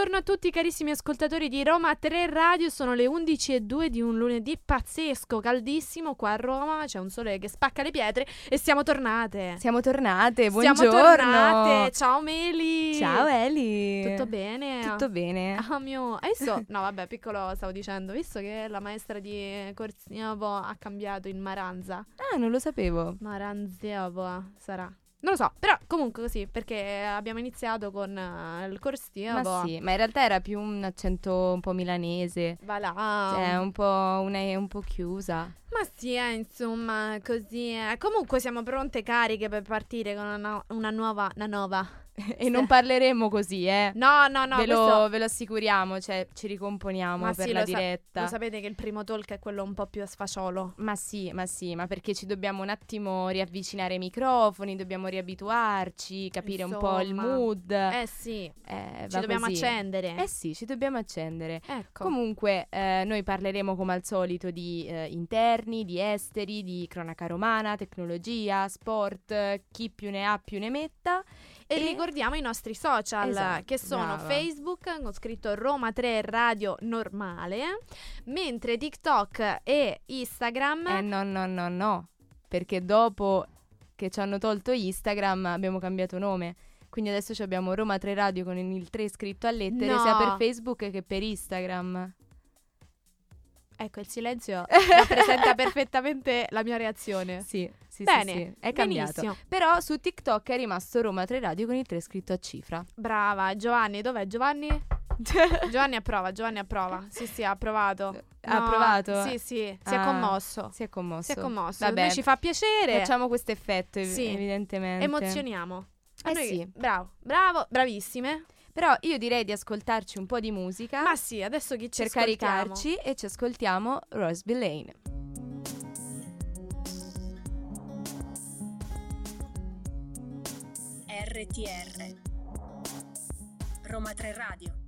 Buongiorno, a tutti carissimi ascoltatori di Roma 3 Radio, sono le 11 e 2 di un lunedì pazzesco, caldissimo, qua a Roma c'è un sole che spacca le pietre e siamo tornate. Siamo tornate, buongiorno. Siamo tornate, ciao Meli. Ciao Eli. Tutto bene? Tutto bene. Ah mio, visto? No vabbè, piccolo stavo dicendo, visto che la maestra di Corsiavo ha cambiato in Maranza. Ah, non lo sapevo. Maranziavo sarà. Non lo so, però comunque così, perché abbiamo iniziato con uh, il corsivo. Ma sì, ma in realtà era più un accento un po' milanese. Va là. Cioè, un po', una, un po' chiusa. Ma sì, eh, insomma, così è. Comunque siamo pronte cariche per partire con una, una nuova, una nuova e non parleremo così, eh. No, no, no. Ve, questo... lo, ve lo, assicuriamo, cioè ci ricomponiamo ma per sì, la diretta. Sa- lo sapete che il primo talk è quello un po' più a sfasciolo. Ma sì, ma sì, ma perché ci dobbiamo un attimo riavvicinare i microfoni, dobbiamo riabituarci, capire Insomma. un po' il mood. Eh sì, Eh, ci dobbiamo così. accendere. Eh sì, ci dobbiamo accendere. ecco. Comunque, eh, noi parleremo come al solito di eh, interni, di esteri, di cronaca romana, tecnologia, sport, chi più ne ha più ne metta. E, E- ricordiamo i nostri social Esatto, che sono brava. Facebook con scritto Roma 3 Radio Normale, mentre TikTok e Instagram Eh no, no, no, no. Perché dopo che ci hanno tolto Instagram abbiamo cambiato nome. Quindi adesso ci abbiamo Roma 3 Radio con il 3 scritto a lettere No. sia per Facebook che per Instagram. Ecco, il silenzio rappresenta perfettamente la mia reazione. Sì, sì, Bene, sì, sì, è cambiato. benissimo. Però su TikTok è rimasto Roma 3 Radio con il 3 scritto a cifra. Brava, Giovanni, dov'è Giovanni? Giovanni approva, Giovanni approva. Sì, sì, ha approvato. Ha No, approvato? Sì, sì, si è Ah, commosso. Si è commosso. Si è commosso. Vabbè, noi ci fa piacere. facciamo questo effetto ev- Sì. evidentemente. Emozioniamo. A Eh noi- sì. Bravo, bravo, bravissime. Però io direi di ascoltarci un po' di musica Ma sì, adesso chi ci per ascoltiamo? caricarci e ci ascoltiamo Roseby Lane. RTR Roma 3 Radio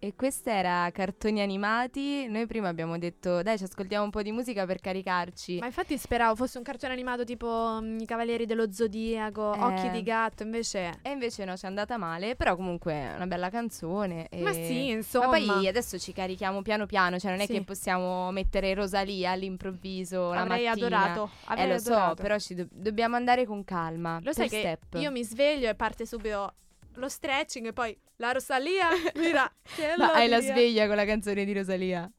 E questa era Cartoni Animati. Noi prima abbiamo detto, dai, ci ascoltiamo un po' di musica per caricarci. Ma infatti speravo fosse un cartone animato tipo mm, I Cavalieri dello Zodiaco, Eh. Occhi di gatto, invece... E invece no, ci è andata male, però comunque è una bella canzone. e- Ma sì, insomma. Ma poi adesso ci carichiamo piano piano, cioè non è Sì. che possiamo mettere Rosalia all'improvviso la avrei mattina. adorato. Avrei Eh lo adorato. so, però ci do- dobbiamo andare con calma. Lo sai per che step. io mi sveglio e parte subito lo stretching e poi la Rosalia mira che Ma hai la sveglia con la canzone di Rosalia?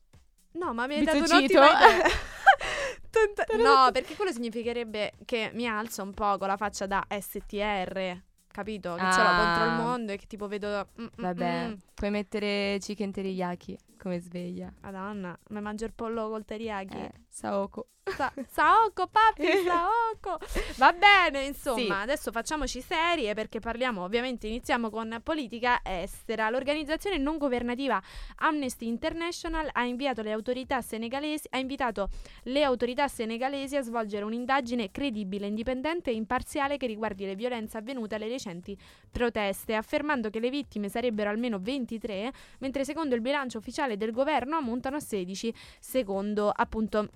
No, ma mi hai dato un'ottima no, perché quello significherebbe che mi alzo un po' con la faccia da STR, capito? Che ce l'ho Ah. contro il mondo e che tipo vedo... mm, mm, Vabbè, mm. puoi mettere chicken teriyaki come sveglia. Madonna, mi mangio il pollo col teriyaki. Eh, Saoko. Sa- Saoko, papi, Saoko. Va bene, insomma, Sì. adesso facciamoci serie perché parliamo, ovviamente iniziamo con politica estera. L'organizzazione non governativa Amnesty International ha inviato le autorità senegalesi ha invitato le autorità senegalesi a svolgere un'indagine credibile, indipendente e imparziale che riguardi le violenze avvenute alle recenti proteste, affermando che le vittime sarebbero almeno 23, mentre secondo il bilancio ufficiale del governo ammontano a 16, secondo appunto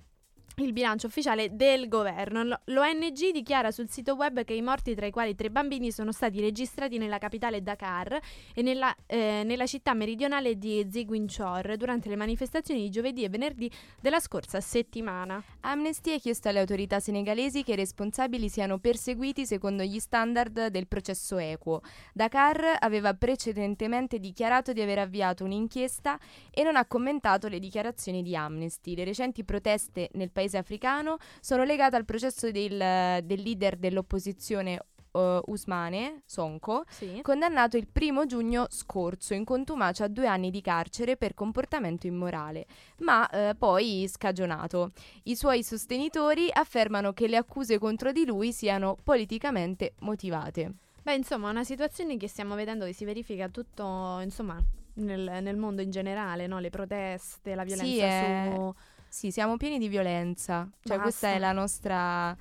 il bilancio ufficiale del governo. L'ONG dichiara sul sito web che i morti, tra i quali tre bambini, sono stati registrati nella capitale Dakar e nella, eh, nella città meridionale di Ziguinchor durante le manifestazioni di giovedì e venerdì della scorsa settimana. Amnesty ha chiesto alle autorità senegalesi che i responsabili siano perseguiti secondo gli standard del processo equo. Dakar aveva precedentemente dichiarato di aver avviato un'inchiesta e non ha commentato le dichiarazioni di Amnesty. Le recenti proteste nel paese africano sono legate al processo del, del leader dell'opposizione eh, Usmane, Sonko, Sì. condannato il primo giugno scorso in contumacia a due anni di carcere per comportamento immorale, ma eh, poi scagionato. I suoi sostenitori affermano che le accuse contro di lui siano politicamente motivate. Beh, insomma, una situazione che stiamo vedendo che si verifica tutto, insomma, nel, nel mondo in generale, no? Le proteste, la violenza Sì, è- su Sì, siamo pieni di violenza, cioè Basta. questa è la nostra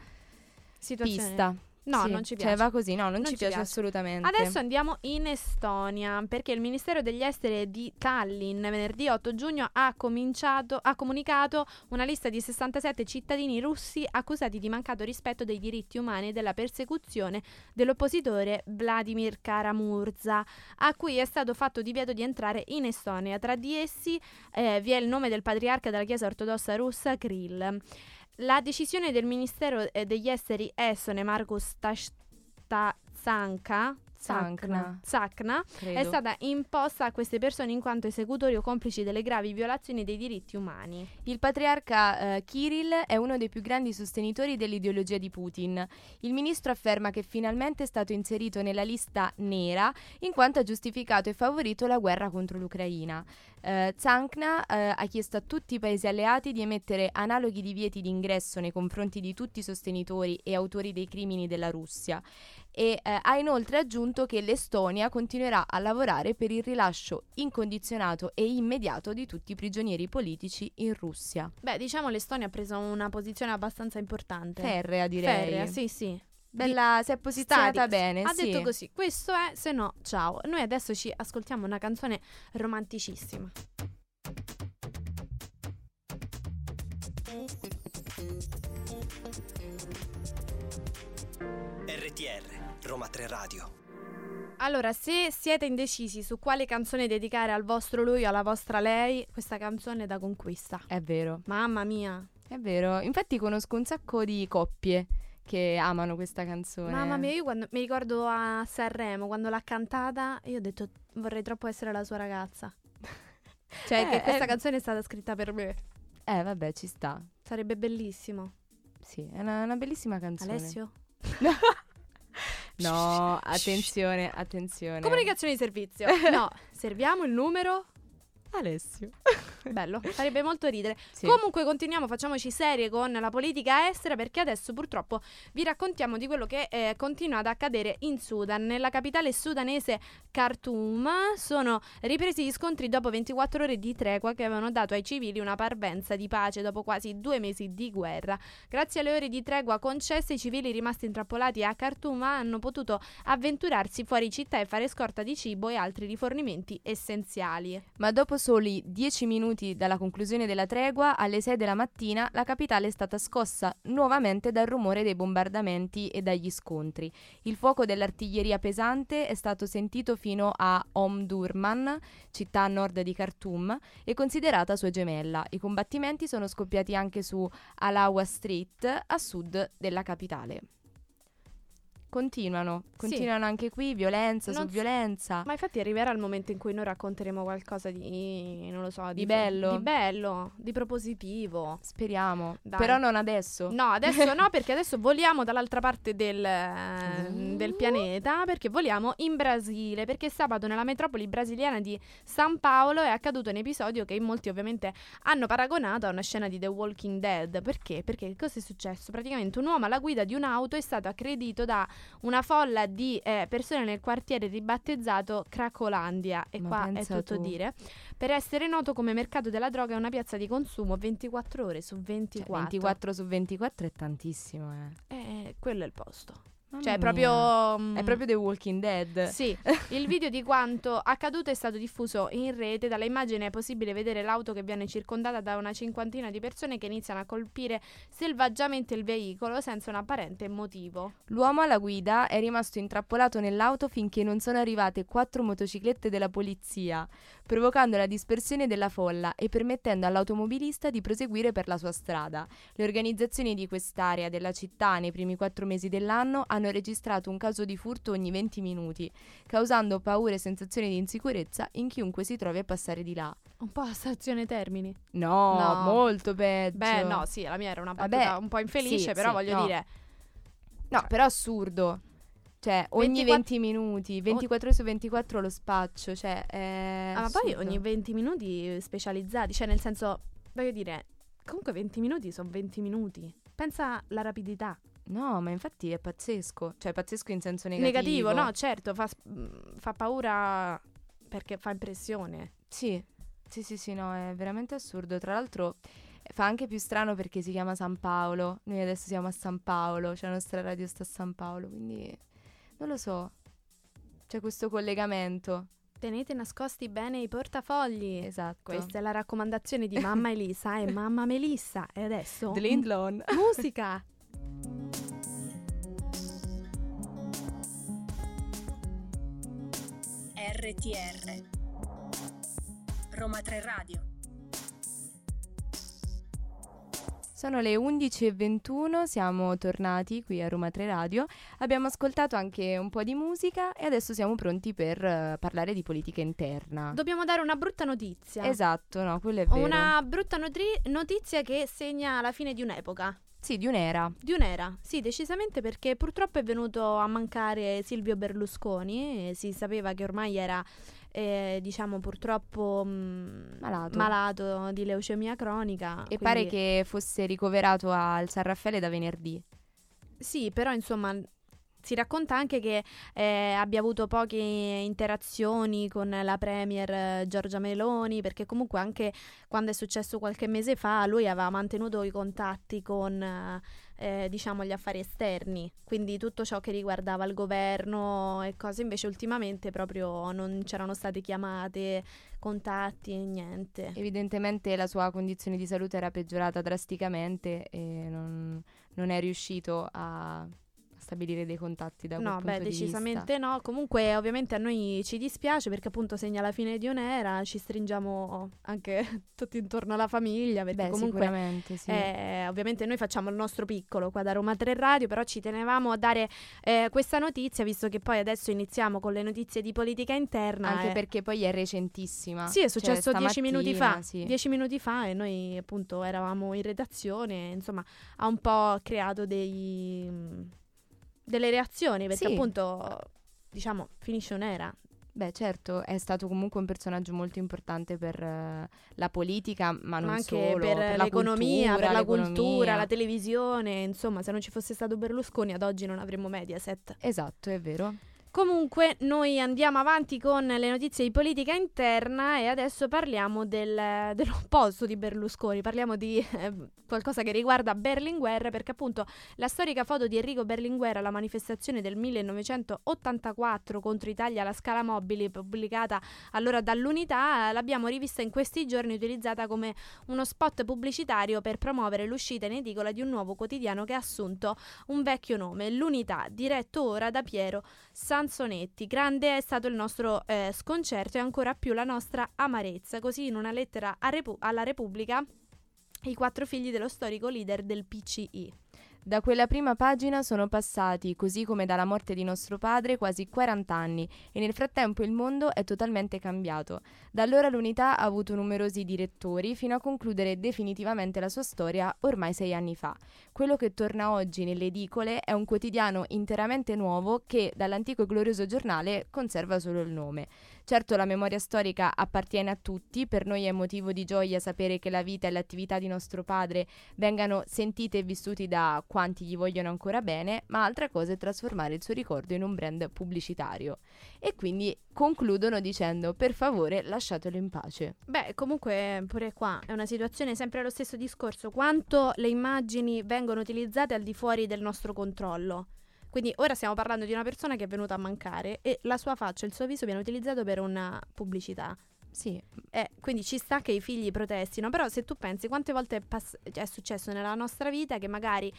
situazioni. pista. No, Sì, non ci Cioè, piace. va così, no, non, Non ci ci piace, piace. assolutamente. Adesso andiamo in Estonia perché il Ministero degli Esteri di Tallinn venerdì 8 giugno ha, cominciato, ha comunicato una lista di 67 cittadini russi accusati di mancato rispetto dei diritti umani e della persecuzione dell'oppositore Vladimir Karamurza, a cui è stato fatto divieto di entrare in Estonia. Tra di essi eh, vi è il nome del patriarca della Chiesa ortodossa russa Kirill. La decisione del Ministero eh, degli Esteri estone Markus Tashtanka Zankna. Zakna credo. è stata imposta a queste persone in quanto esecutori o complici delle gravi violazioni dei diritti umani. Il patriarca eh, Kirill è uno dei più grandi sostenitori dell'ideologia di Putin. Il ministro afferma che finalmente è stato inserito nella lista nera in quanto ha giustificato e favorito la guerra contro l'Ucraina. Eh, Zankna eh, ha chiesto a tutti i paesi alleati di emettere analoghi divieti di ingresso nei confronti di tutti i sostenitori e autori dei crimini della Russia e eh, ha inoltre aggiunto che l'Estonia continuerà a lavorare per il rilascio incondizionato e immediato di tutti i prigionieri politici in Russia. Beh, diciamo l'Estonia ha preso una posizione abbastanza importante. Ferrea direi. Ferrea, sì, sì. Bella, si è posizionata bene. Ha sì. detto così, questo è, se no, ciao. Noi adesso ci ascoltiamo una canzone romanticissima. RTR, Roma 3 Radio. Allora, se siete indecisi su quale canzone dedicare al vostro lui o alla vostra lei, questa canzone è da conquista. È vero, Mamma mia. è vero. Infatti conosco un sacco di coppie che amano questa canzone. Mamma mia, io quando mi ricordo a Sanremo, quando l'ha cantata, io ho detto vorrei troppo essere la sua ragazza. Cioè, Eh, che questa eh. canzone è stata scritta per me. Eh, vabbè, ci sta. Sarebbe bellissimo. Sì, è una, una bellissima canzone. Alessio? No, attenzione, attenzione. Comunicazione di servizio. No, serviamo il numero. Alessio. Bello, farebbe molto ridere. Sì. Comunque continuiamo, facciamoci serie con la politica estera perché adesso purtroppo vi raccontiamo di quello che eh, continua ad accadere in Sudan. Nella capitale sudanese Khartoum sono ripresi gli scontri dopo 24 ore di tregua che avevano dato ai civili una parvenza di pace dopo quasi due mesi di guerra. Grazie alle ore di tregua concesse, i civili rimasti intrappolati a Khartoum hanno potuto avventurarsi fuori città e fare scorta di cibo e altri rifornimenti essenziali. Ma dopo soli 10 minuti dalla conclusione della tregua, alle 6 della mattina, la capitale è stata scossa nuovamente dal rumore dei bombardamenti e dagli scontri. Il fuoco dell'artiglieria pesante è stato sentito fino a Omdurman, città a nord di Khartoum, e considerata sua gemella. I combattimenti sono scoppiati anche su Alawa Street, a sud della capitale. Continuano, Sì. continuano anche qui violenza Non su s- violenza. Ma infatti arriverà il momento in cui noi racconteremo qualcosa di, non lo so, Di bello. Di bello, di propositivo. Speriamo, Dai. però non adesso. No, adesso no, perché adesso voliamo dall'altra parte del, Uh. del pianeta, perché voliamo in Brasile, perché sabato nella metropoli brasiliana di San Paolo è accaduto un episodio che in molti ovviamente hanno paragonato a una scena di The Walking Dead. Perché? Perché cosa è successo? Praticamente un uomo alla guida di un'auto è stato aggredito da una folla di eh, persone nel quartiere ribattezzato Cracolandia, e Ma qua è tutto tu. dire, per essere noto come mercato della droga e una piazza di consumo 24 ore su Cioè, 24. 24 su 24 è tantissimo, eh. Eh, quello è il posto. Cioè, è proprio. mm, È proprio The Walking Dead. Sì, il video di quanto accaduto è stato diffuso in rete. Dalla immagine è possibile vedere l'auto che viene circondata da una cinquantina di persone che iniziano a colpire selvaggiamente il veicolo senza un apparente motivo. L'uomo alla guida è rimasto intrappolato nell'auto finché non sono arrivate quattro motociclette della polizia, provocando la dispersione della folla e permettendo all'automobilista di proseguire per la sua strada. Le organizzazioni di quest'area della città nei primi quattro mesi dell'anno hanno registrato un caso di furto ogni 20 minuti, causando paura e sensazioni di insicurezza in chiunque si trovi a passare di là. Un po' a stazione Termini. No, No. molto peggio. Beh, no, sì, la mia era una Vabbè, battuta un po' infelice, sì, però sì, voglio no. dire. No, Cioè- però assurdo. Cioè, ogni 24 20 minuti, 24 ore su 24 lo spaccio, cioè, è Ah, ma poi ogni 20 minuti specializzati, cioè nel senso, voglio dire, comunque 20 minuti sono 20 minuti. Pensa alla rapidità. No, ma infatti è pazzesco. Cioè, pazzesco in senso negativo. Negativo, no, certo, fa, mh, fa paura perché fa impressione. Sì, sì, sì, sì, no, è veramente assurdo. Tra l'altro, Fa anche più strano perché si chiama San Paolo. Noi adesso siamo a San Paolo, cioè la nostra radio sta a San Paolo, quindi non lo so. C'è questo collegamento. Tenete nascosti bene i portafogli. Esatto. Questa è la raccomandazione di mamma Elisa e mamma Melissa. E adesso The Lindlon. musica. RTR Roma 3 Radio Sono le 11.21, siamo tornati qui a Roma 3 Radio, abbiamo ascoltato anche un po' di musica e adesso siamo pronti per eh, parlare di politica interna. Dobbiamo dare una brutta notizia. esatto, no, quello è vero. Una brutta notri- notizia che segna la fine di un'epoca. Sì, di un'era. Di un'era, sì, decisamente perché purtroppo è venuto a mancare Silvio Berlusconi. e si sapeva che ormai era, eh, diciamo, purtroppo mh, Malato. malato di leucemia cronica. E quindi- pare che fosse ricoverato al San Raffaele da venerdì. Sì, però insomma si racconta anche che eh, abbia avuto poche interazioni con la premier eh, Giorgia Meloni, perché comunque anche quando è successo qualche mese fa lui aveva mantenuto i contatti con eh, diciamo gli affari esterni, quindi tutto ciò che riguardava il governo e cose invece ultimamente proprio non c'erano state chiamate, contatti e niente. Evidentemente la sua condizione di salute era peggiorata drasticamente e non, non è riuscito a stabilire dei contatti da quel No, punto beh, di vista. decisamente no. Comunque, ovviamente a noi ci dispiace perché appunto segna la fine di un'era, ci stringiamo anche tutti intorno alla famiglia, perché Beh, comunque sì. eh, ovviamente noi facciamo il nostro piccolo qua da Roma 3 Radio, però ci tenevamo a dare eh, questa notizia, visto che poi adesso iniziamo con le notizie di politica interna. Anche e- perché poi è recentissima. Sì, è Cioè, successo dieci minuti fa. sì. Dieci minuti fa e noi appunto eravamo in redazione, insomma, ha un po' creato dei, delle reazioni, perché Sì. appunto, diciamo, finisce un'era. Beh, certo, è stato comunque un personaggio molto importante per eh, la politica, ma non ma anche solo, per, la l'economia, cultura, per la cultura, la televisione, insomma, se non ci fosse stato Berlusconi ad oggi non avremmo Mediaset. Esatto, è vero. Comunque, noi andiamo avanti con le notizie di politica interna e adesso parliamo del- dell'opposto di Berlusconi, parliamo di eh, qualcosa che riguarda Berlinguer, perché appunto la storica foto di Enrico Berlinguer alla manifestazione del 1984 contro Italia alla scala mobili, pubblicata allora dall'Unità, eh, l'abbiamo rivista in questi giorni utilizzata come uno spot pubblicitario per promuovere l'uscita in edicola di un nuovo quotidiano che ha assunto un vecchio nome, l'Unità, diretto ora da Piero Sansonetti. Grande è stato il nostro eh, sconcerto e ancora più la nostra amarezza. Così in una lettera Repu- alla Repubblica i quattro figli dello storico leader del PCI. Da quella prima pagina sono passati, così come dalla morte di nostro padre, quasi 40 anni e nel frattempo il mondo è totalmente cambiato. Da allora l'unità ha avuto numerosi direttori fino a concludere definitivamente la sua storia ormai sei anni fa. Quello che torna oggi nelle edicole è un quotidiano interamente nuovo che dall'antico e glorioso giornale conserva solo il nome. Certo la memoria storica appartiene a tutti, per noi è motivo di gioia sapere che la vita e l'attività di nostro padre vengano sentite e vissuti da quanti gli vogliono ancora bene, ma altra cosa è trasformare il suo ricordo in un brand pubblicitario. E quindi concludono dicendo per favore lasciatelo in pace. Beh, comunque pure qua è una situazione sempre lo stesso discorso. Quanto le immagini vengono utilizzate al di fuori del nostro controllo. Quindi ora stiamo parlando di una persona che è venuta a mancare e la sua faccia, il suo viso viene utilizzato per una pubblicità. Sì, Eh, quindi ci sta che i figli protestino, però se tu pensi quante volte è, pass- cioè, è successo nella nostra vita che magari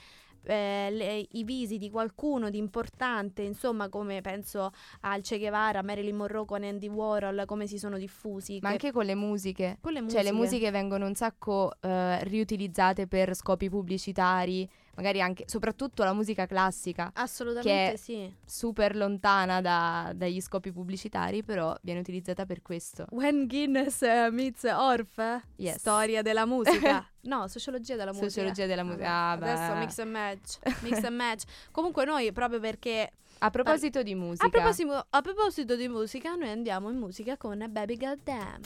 eh, le- i visi di qualcuno di importante, insomma come penso al Che Guevara, Marilyn Monroe con Andy Warhol, come si sono diffusi. ma che- anche con le musiche. con le Cioè le musiche vengono un sacco eh, riutilizzate per scopi pubblicitari, magari anche, soprattutto la musica classica. Assolutamente che- sì. super lontana da- dagli scopi pubblicitari, però viene utilizzata per questo. When Guinness eh, meets Orff? Yes. storia della musica. no, sociologia della musica. Sociologia della musica. Ah, Vabbè, Adesso beh. mix and match, mix and match. Comunque noi proprio perché A proposito di musica, A proposito, a proposito di musica, noi andiamo in musica con Baby Goddamn.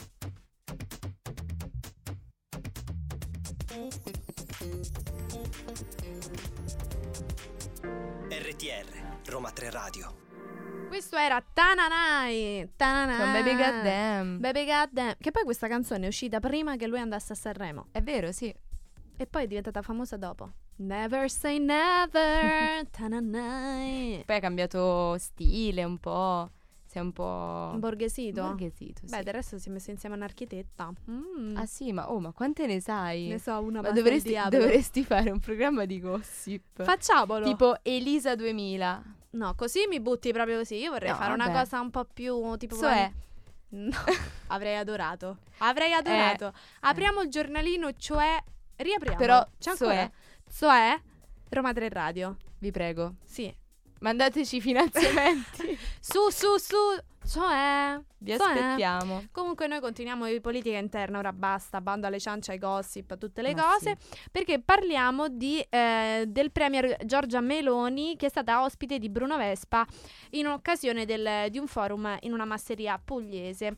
RTR, Roma 3 Radio. Questo era Tananai. Tananai. con Baby Goddamn. Baby Goddamn. Che poi questa canzone è uscita prima che lui andasse a Sanremo. È vero, sì. E poi è diventata famosa dopo. Never say never. tananai. Poi ha cambiato stile un po'. Si è un po'. Borghesito. Borghesito, sì. Beh, del resto si è messo insieme a un'architetta. Mm. Ah sì, ma, oh, ma quante ne sai? Ne so una ma base dovresti, dovresti fare un programma di gossip. Facciamolo. Tipo Elisa 2000. No, così mi butti proprio così. Io vorrei No, fare una vabbè. cosa un po' più tipo Cioè, No, avrei adorato. Avrei adorato. Apriamo il giornalino, cioè riapriamo. Però, c'è cioè- ancora. Cioè Roma 3 Radio. vi prego, Sì. Mandateci finanziamenti. Su su su. Cioè vi cioè. aspettiamo. Comunque noi continuiamo di politica interna, ora basta, bando alle ciance, ai gossip, a tutte le Ma cose, perché parliamo di, eh, del premier Giorgia Meloni che è stata ospite di Bruno Vespa in occasione del- di un forum in una masseria pugliese.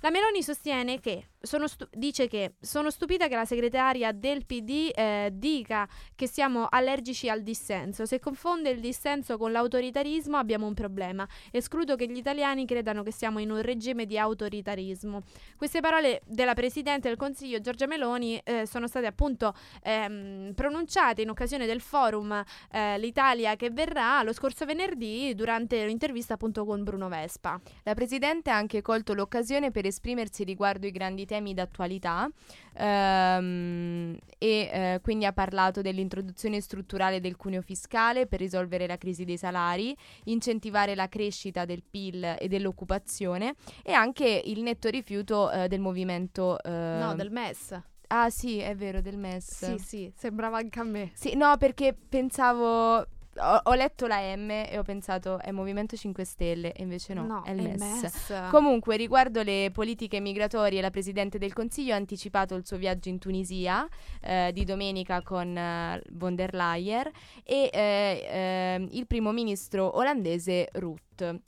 La Meloni sostiene che, stu- dice che sono stupita che la segretaria del PD eh, dica che siamo allergici al dissenso. Se confonde il dissenso con l'autoritarismo abbiamo un problema. Escludo che gli italiani credano che siamo in un regime di autoritarismo. Queste parole della Presidente del Consiglio Giorgia Meloni eh, sono state appunto ehm, pronunciate in occasione del forum eh, L'Italia che verrà lo scorso venerdì durante un'intervista appunto con Bruno Vespa. La Presidente ha anche colto l'occasione per esprimersi riguardo i grandi temi d'attualità ehm, e eh, quindi ha parlato dell'introduzione strutturale del cuneo fiscale per risolvere la crisi dei salari, incentivare la crescita del PIL e dell'occupazione e anche il netto rifiuto eh, del movimento... eh, No, del MES. Ah sì, è vero, del MES. Sì, sì, sembrava anche a me. Sì, no, perché pensavo... Ho, ho letto la M e ho pensato è Movimento 5 Stelle e invece no, è il MES. Comunque, riguardo le politiche migratorie, la Presidente del Consiglio ha anticipato il suo viaggio in Tunisia eh, di domenica con eh, von der Leyen e eh, ehm, il primo ministro olandese Rutte.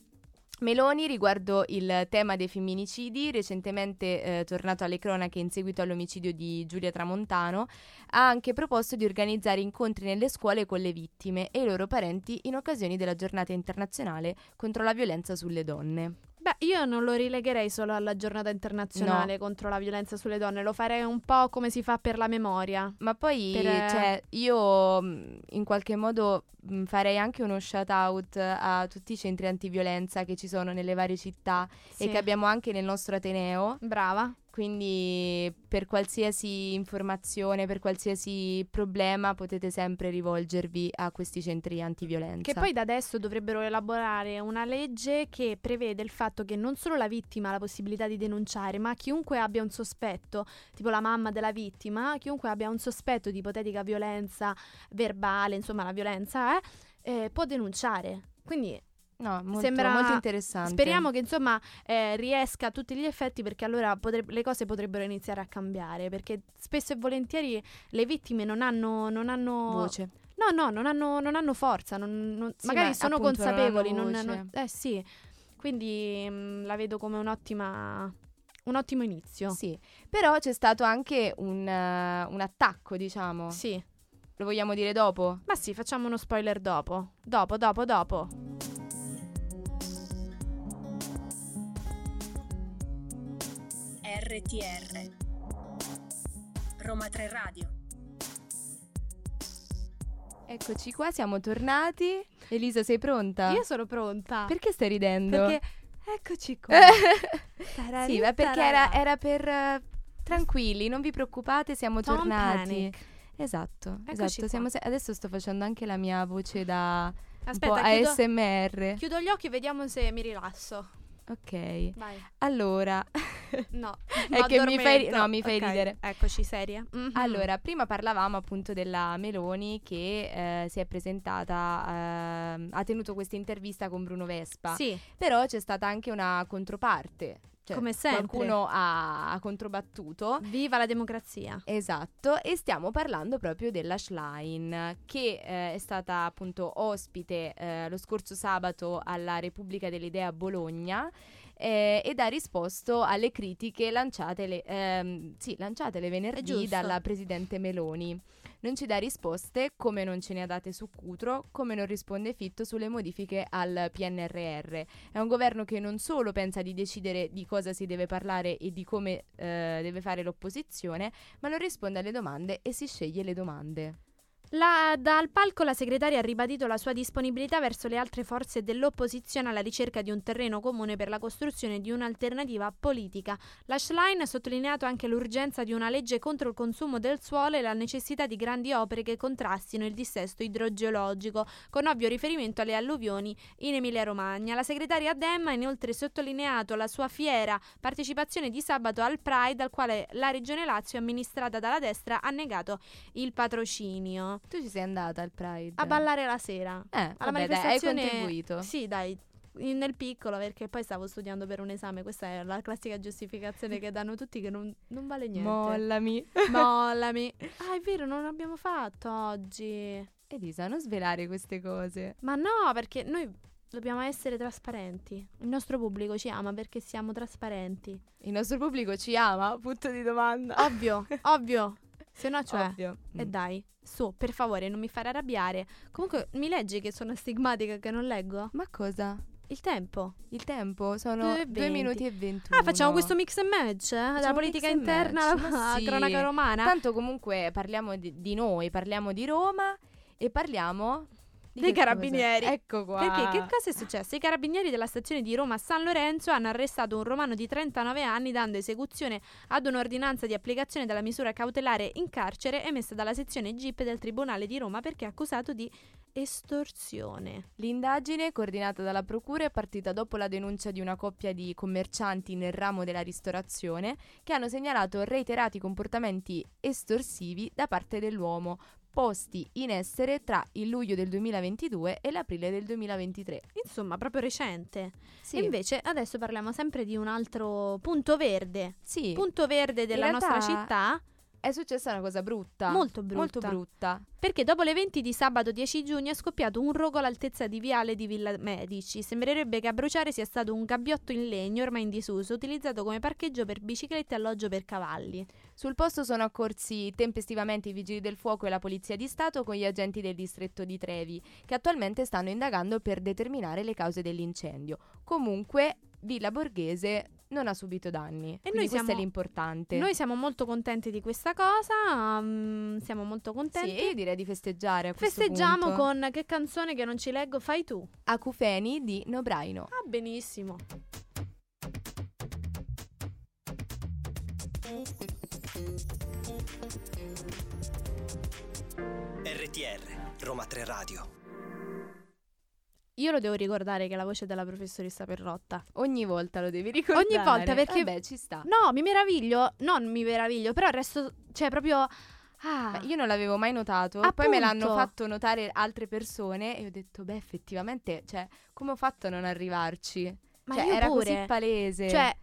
Meloni riguardo il tema dei femminicidi, recentemente eh, tornato alle cronache in seguito all'omicidio di Giulia Tramontano, ha anche proposto di organizzare incontri nelle scuole con le vittime e i loro parenti in occasione della giornata internazionale contro la violenza sulle donne. Beh, io non lo rilegherei solo alla giornata internazionale contro la violenza sulle donne, lo farei un po' come si fa per la memoria. Ma poi, Per- cioè, io mh, in qualche modo mh, farei anche uno shout out a tutti i centri antiviolenza che ci sono nelle varie città e Sì. che abbiamo anche nel nostro Ateneo. Brava. Quindi per qualsiasi informazione, per qualsiasi problema potete sempre rivolgervi a questi centri antiviolenza. Che poi da adesso dovrebbero elaborare una legge che prevede il fatto che non solo la vittima ha la possibilità di denunciare, ma chiunque abbia un sospetto, tipo la mamma della vittima, chiunque abbia un sospetto di ipotetica violenza verbale, insomma la violenza, eh, eh, può denunciare. Quindi No, molto, Sembra- molto interessante. speriamo che insomma eh, riesca a tutti gli effetti perché allora potreb- le cose potrebbero iniziare a cambiare perché spesso e volentieri le vittime non hanno, non hanno voce. No, no, non hanno, non hanno forza, non- Sì, magari ma sono appunto consapevoli. Non, eh sì, quindi mh, la vedo come un'ottima, un ottimo inizio. Sì, però c'è stato anche un, eh, un attacco, diciamo. Sì, Lo vogliamo dire dopo? ma sì, facciamo uno spoiler dopo. Dopo, dopo, dopo. RTR Roma 3 Radio Eccoci qua, siamo tornati. Elisa, sei pronta? Io sono pronta. Perché stai ridendo? Perché eccoci qua. sì, ma perché era, era per... eh, tranquilli, non vi preoccupate, siamo Don't tornati. panic. Esatto, Eccoci esatto. se- adesso sto facendo anche la mia voce da un Aspetta, po' chiudo, ASMR. chiudo gli occhi e vediamo se mi rilasso. Ok. Vai. Allora, No, È che mi fai no, mi fai Ok, ridere. Eccoci, seria. Mhm. allora, prima parlavamo appunto della Meloni che eh, si è presentata, ehm, ha tenuto questa intervista con Bruno Vespa. Sì, Però c'è stata anche una controparte. Cioè, Come sempre. Qualcuno ha, ha controbattuto. viva la democrazia. Esatto, e stiamo parlando proprio della Schlein, che eh, è stata appunto ospite eh, lo scorso sabato alla Repubblica dell'Idea a Bologna eh, ed ha risposto alle critiche lanciatele, ehm, sì, lanciatele È venerdì dalla presidente Meloni. Non ci dà risposte, come non ce ne ha date su Cutro, come non risponde Fitto sulle modifiche al PNRR. È un governo che non solo pensa di decidere di cosa si deve parlare e di come eh, deve fare l'opposizione, ma non risponde alle domande e si sceglie le domande. La- dal palco la segretaria ha ribadito la sua disponibilità verso le altre forze dell'opposizione alla ricerca di un terreno comune per la costruzione di un'alternativa politica. La Schlein ha sottolineato anche l'urgenza di una legge contro il consumo del suolo e la necessità di grandi opere che contrastino il dissesto idrogeologico, con ovvio riferimento alle alluvioni in Emilia-Romagna. La segretaria Dem ha inoltre sottolineato la sua fiera partecipazione di sabato al Pride, al quale la Regione Lazio, amministrata dalla destra, ha negato il patrocinio. Tu ci sei andata al Pride? A ballare la sera. Eh, Alla vabbè, dai, hai manifestazione. contribuito. Sì, dai. Nel piccolo, perché poi stavo studiando per un esame. Questa è la classica giustificazione che danno tutti, che non, non vale niente. Mollami. Mollami. Ah, è vero, non l'abbiamo fatto oggi. Elisa, non svelare queste cose. Ma no, perché noi dobbiamo essere trasparenti. Il nostro pubblico ci ama perché siamo trasparenti. Il nostro pubblico ci ama? Punto di domanda. Ovvio, ovvio. Se no, cioè. Ovvio. E Mm. dai, su, per favore, non mi fare arrabbiare. Comunque, mi leggi che sono stigmatica che non leggo? Ma cosa? Il tempo. Il tempo sono Due e 2 venti. minuti e 21. Ah, facciamo questo mix and match? eh? Dalla politica interna alla sì. cronaca romana? Tanto comunque parliamo di, di noi, parliamo di Roma e parliamo Dei carabinieri. Ecco qua. Perché che cosa è successo? I carabinieri della stazione di Roma San Lorenzo hanno arrestato un romano di 39 anni dando esecuzione ad un'ordinanza di applicazione della misura cautelare in carcere emessa dalla sezione GIP del Tribunale di Roma perché è accusato di estorsione. L'indagine, coordinata dalla Procura, è partita dopo la denuncia di una coppia di commercianti nel ramo della ristorazione che hanno segnalato reiterati comportamenti estorsivi da parte dell'uomo, posti in essere tra il luglio del 2022 e l'aprile del 2023. Insomma, proprio recente. Sì, E invece adesso parliamo sempre di un altro punto verde. sì, Punto verde della realtà nostra città. È successa una cosa brutta. Molto brutta. Molto brutta. Perché dopo le 20 di sabato 10 giugno è scoppiato un rogo all'altezza di Viale di Villa Medici. Sembrerebbe che a bruciare sia stato un gabbiotto in legno ormai in disuso, utilizzato come parcheggio per biciclette e alloggio per cavalli. Sul posto sono accorsi tempestivamente i vigili del fuoco e la polizia di Stato con gli agenti del distretto di Trevi, che attualmente stanno indagando per determinare le cause dell'incendio. Comunque, Villa Borghese non ha subito danni. E noi questo siamo- è l'importante. Noi siamo molto contenti di questa cosa, mm, siamo molto sì, contenti. io direi di festeggiare a questo Festeggiamo punto. con che canzone che non ci leggo fai tu. Acufeni di Nobraino. Ah, benissimo. RTR, Roma 3 Radio. Io lo devo ricordare che è la voce della professoressa Perrotta. Ogni volta lo devi ricordare. Ogni volta, perché- Vabbè, ci sta. No, mi meraviglio, non mi meraviglio, però resto, cioè proprio... Ah, Io non l'avevo mai notato, poi me l'hanno Appunto. fatto notare altre persone e ho detto, beh, effettivamente, cioè, come ho fatto a non arrivarci? ma cioè, io era pure. così palese. Cioè,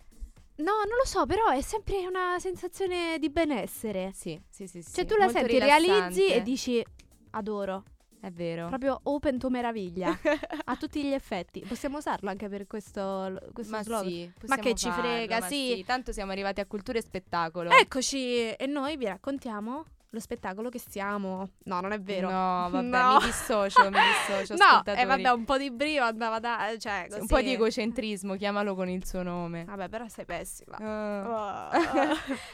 no, non lo so, però è sempre una sensazione di benessere. sì, sì, sì, sì. Cioè, tu la molto senti, realizzi rilassante. e dici adoro. È vero. Proprio open to meraviglia. a tutti gli effetti. Possiamo usarlo anche per questo, questo ma slogan. sì, Ma che possiamo ci farlo, frega, ma sì. Tanto siamo arrivati a cultura e spettacolo. Eccoci, e noi vi raccontiamo lo spettacolo che siamo. No, non è vero. No, vabbè, No. mi dissocio, mi dissocio, No, e vabbè, un po' di brio andava da... Cioè, Sì, così. un po' di egocentrismo, chiamalo con il suo nome. Vabbè, però sei pessima. Ah.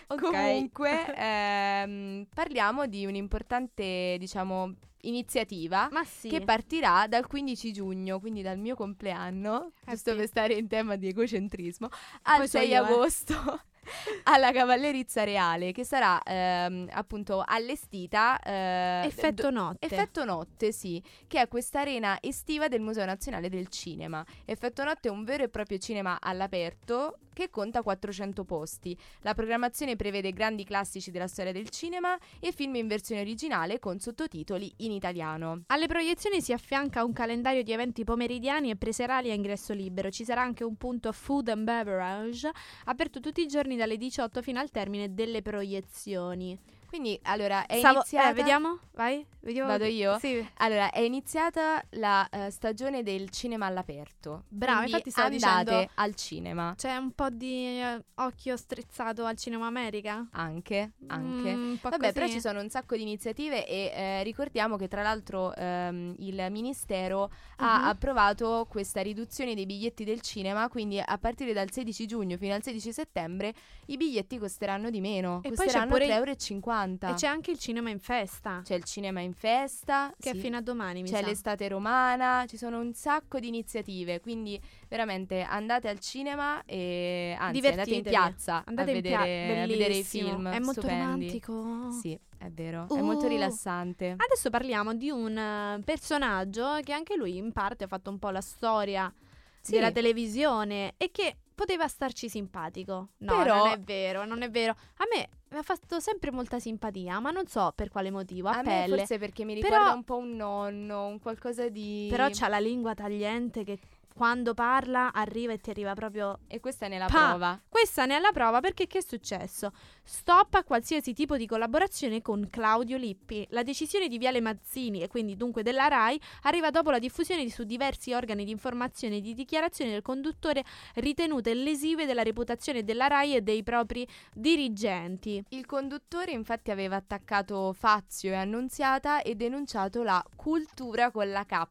ok. Comunque, ehm, parliamo di un'importante, diciamo, iniziativa sì. che partirà dal 15 giugno, quindi dal mio compleanno, Eh giusto sì. per stare in tema di egocentrismo, al Poi so 6 io, eh. Alla Cavallerizza Reale, che sarà ehm, appunto allestita. eh, Effetto notte. Effetto Notte, sì, che è questa arena estiva del Museo Nazionale del Cinema. Effetto Notte è un vero e proprio cinema all'aperto che conta 400 posti. La programmazione prevede grandi classici della storia del cinema e film in versione originale con sottotitoli in italiano. Alle proiezioni si affianca un calendario di eventi pomeridiani e preserali a ingresso libero. Ci sarà anche un punto food and beverage aperto tutti i giorni dalle 18 fino al termine delle proiezioni. Quindi allora è Stavo, eh, iniziata. Eh, vediamo? Vai? Vediamo Vado io? Sì. Allora è iniziata la uh, stagione del cinema all'aperto. Bravo, infatti stavo andate dicendo, al cinema. C'è un po' di uh, occhio strizzato al cinema America? Anche, anche. Mm, Vabbè, così. però ci sono un sacco di iniziative e uh, ricordiamo che tra l'altro um, il ministero mm-hmm. ha mhm. approvato questa riduzione dei biglietti del cinema, quindi a partire dal 16 giugno fino al 16 settembre i biglietti costeranno di meno, e costeranno 3,50 euro. 90. E c'è anche il cinema in festa. C'è il cinema in festa. Che sì. è fino a domani, mi C'è sa. l'estate romana, ci sono un sacco di iniziative, quindi veramente andate al cinema e anzi andate in piazza andate a, in vedere, pia- a vedere i film. È molto stupendi. romantico. Sì. È vero, uh, è molto uh. rilassante. Adesso parliamo di un eh, personaggio che anche lui in parte ha fatto un po' la storia sì. della televisione e che poteva starci simpatico. No, Però- non è vero, non è vero. A me mi ha fatto sempre molta simpatia, ma non so per quale motivo, a, A me pelle. forse perché mi Però- ricorda un po' un nonno, un qualcosa di... Però c'ha la lingua tagliente che quando parla arriva e ti arriva proprio E questa è nella Pa! prova. Questa ne è la prova perché che è successo? Stop a qualsiasi tipo di collaborazione con Claudio Lippi. La decisione di Viale Mazzini e quindi dunque della RAI arriva dopo la diffusione di- su diversi organi di informazione e di dichiarazioni del conduttore ritenute lesive della reputazione della RAI e dei propri dirigenti. Il conduttore infatti aveva attaccato Fazio e Annunziata e denunciato la cultura con la K.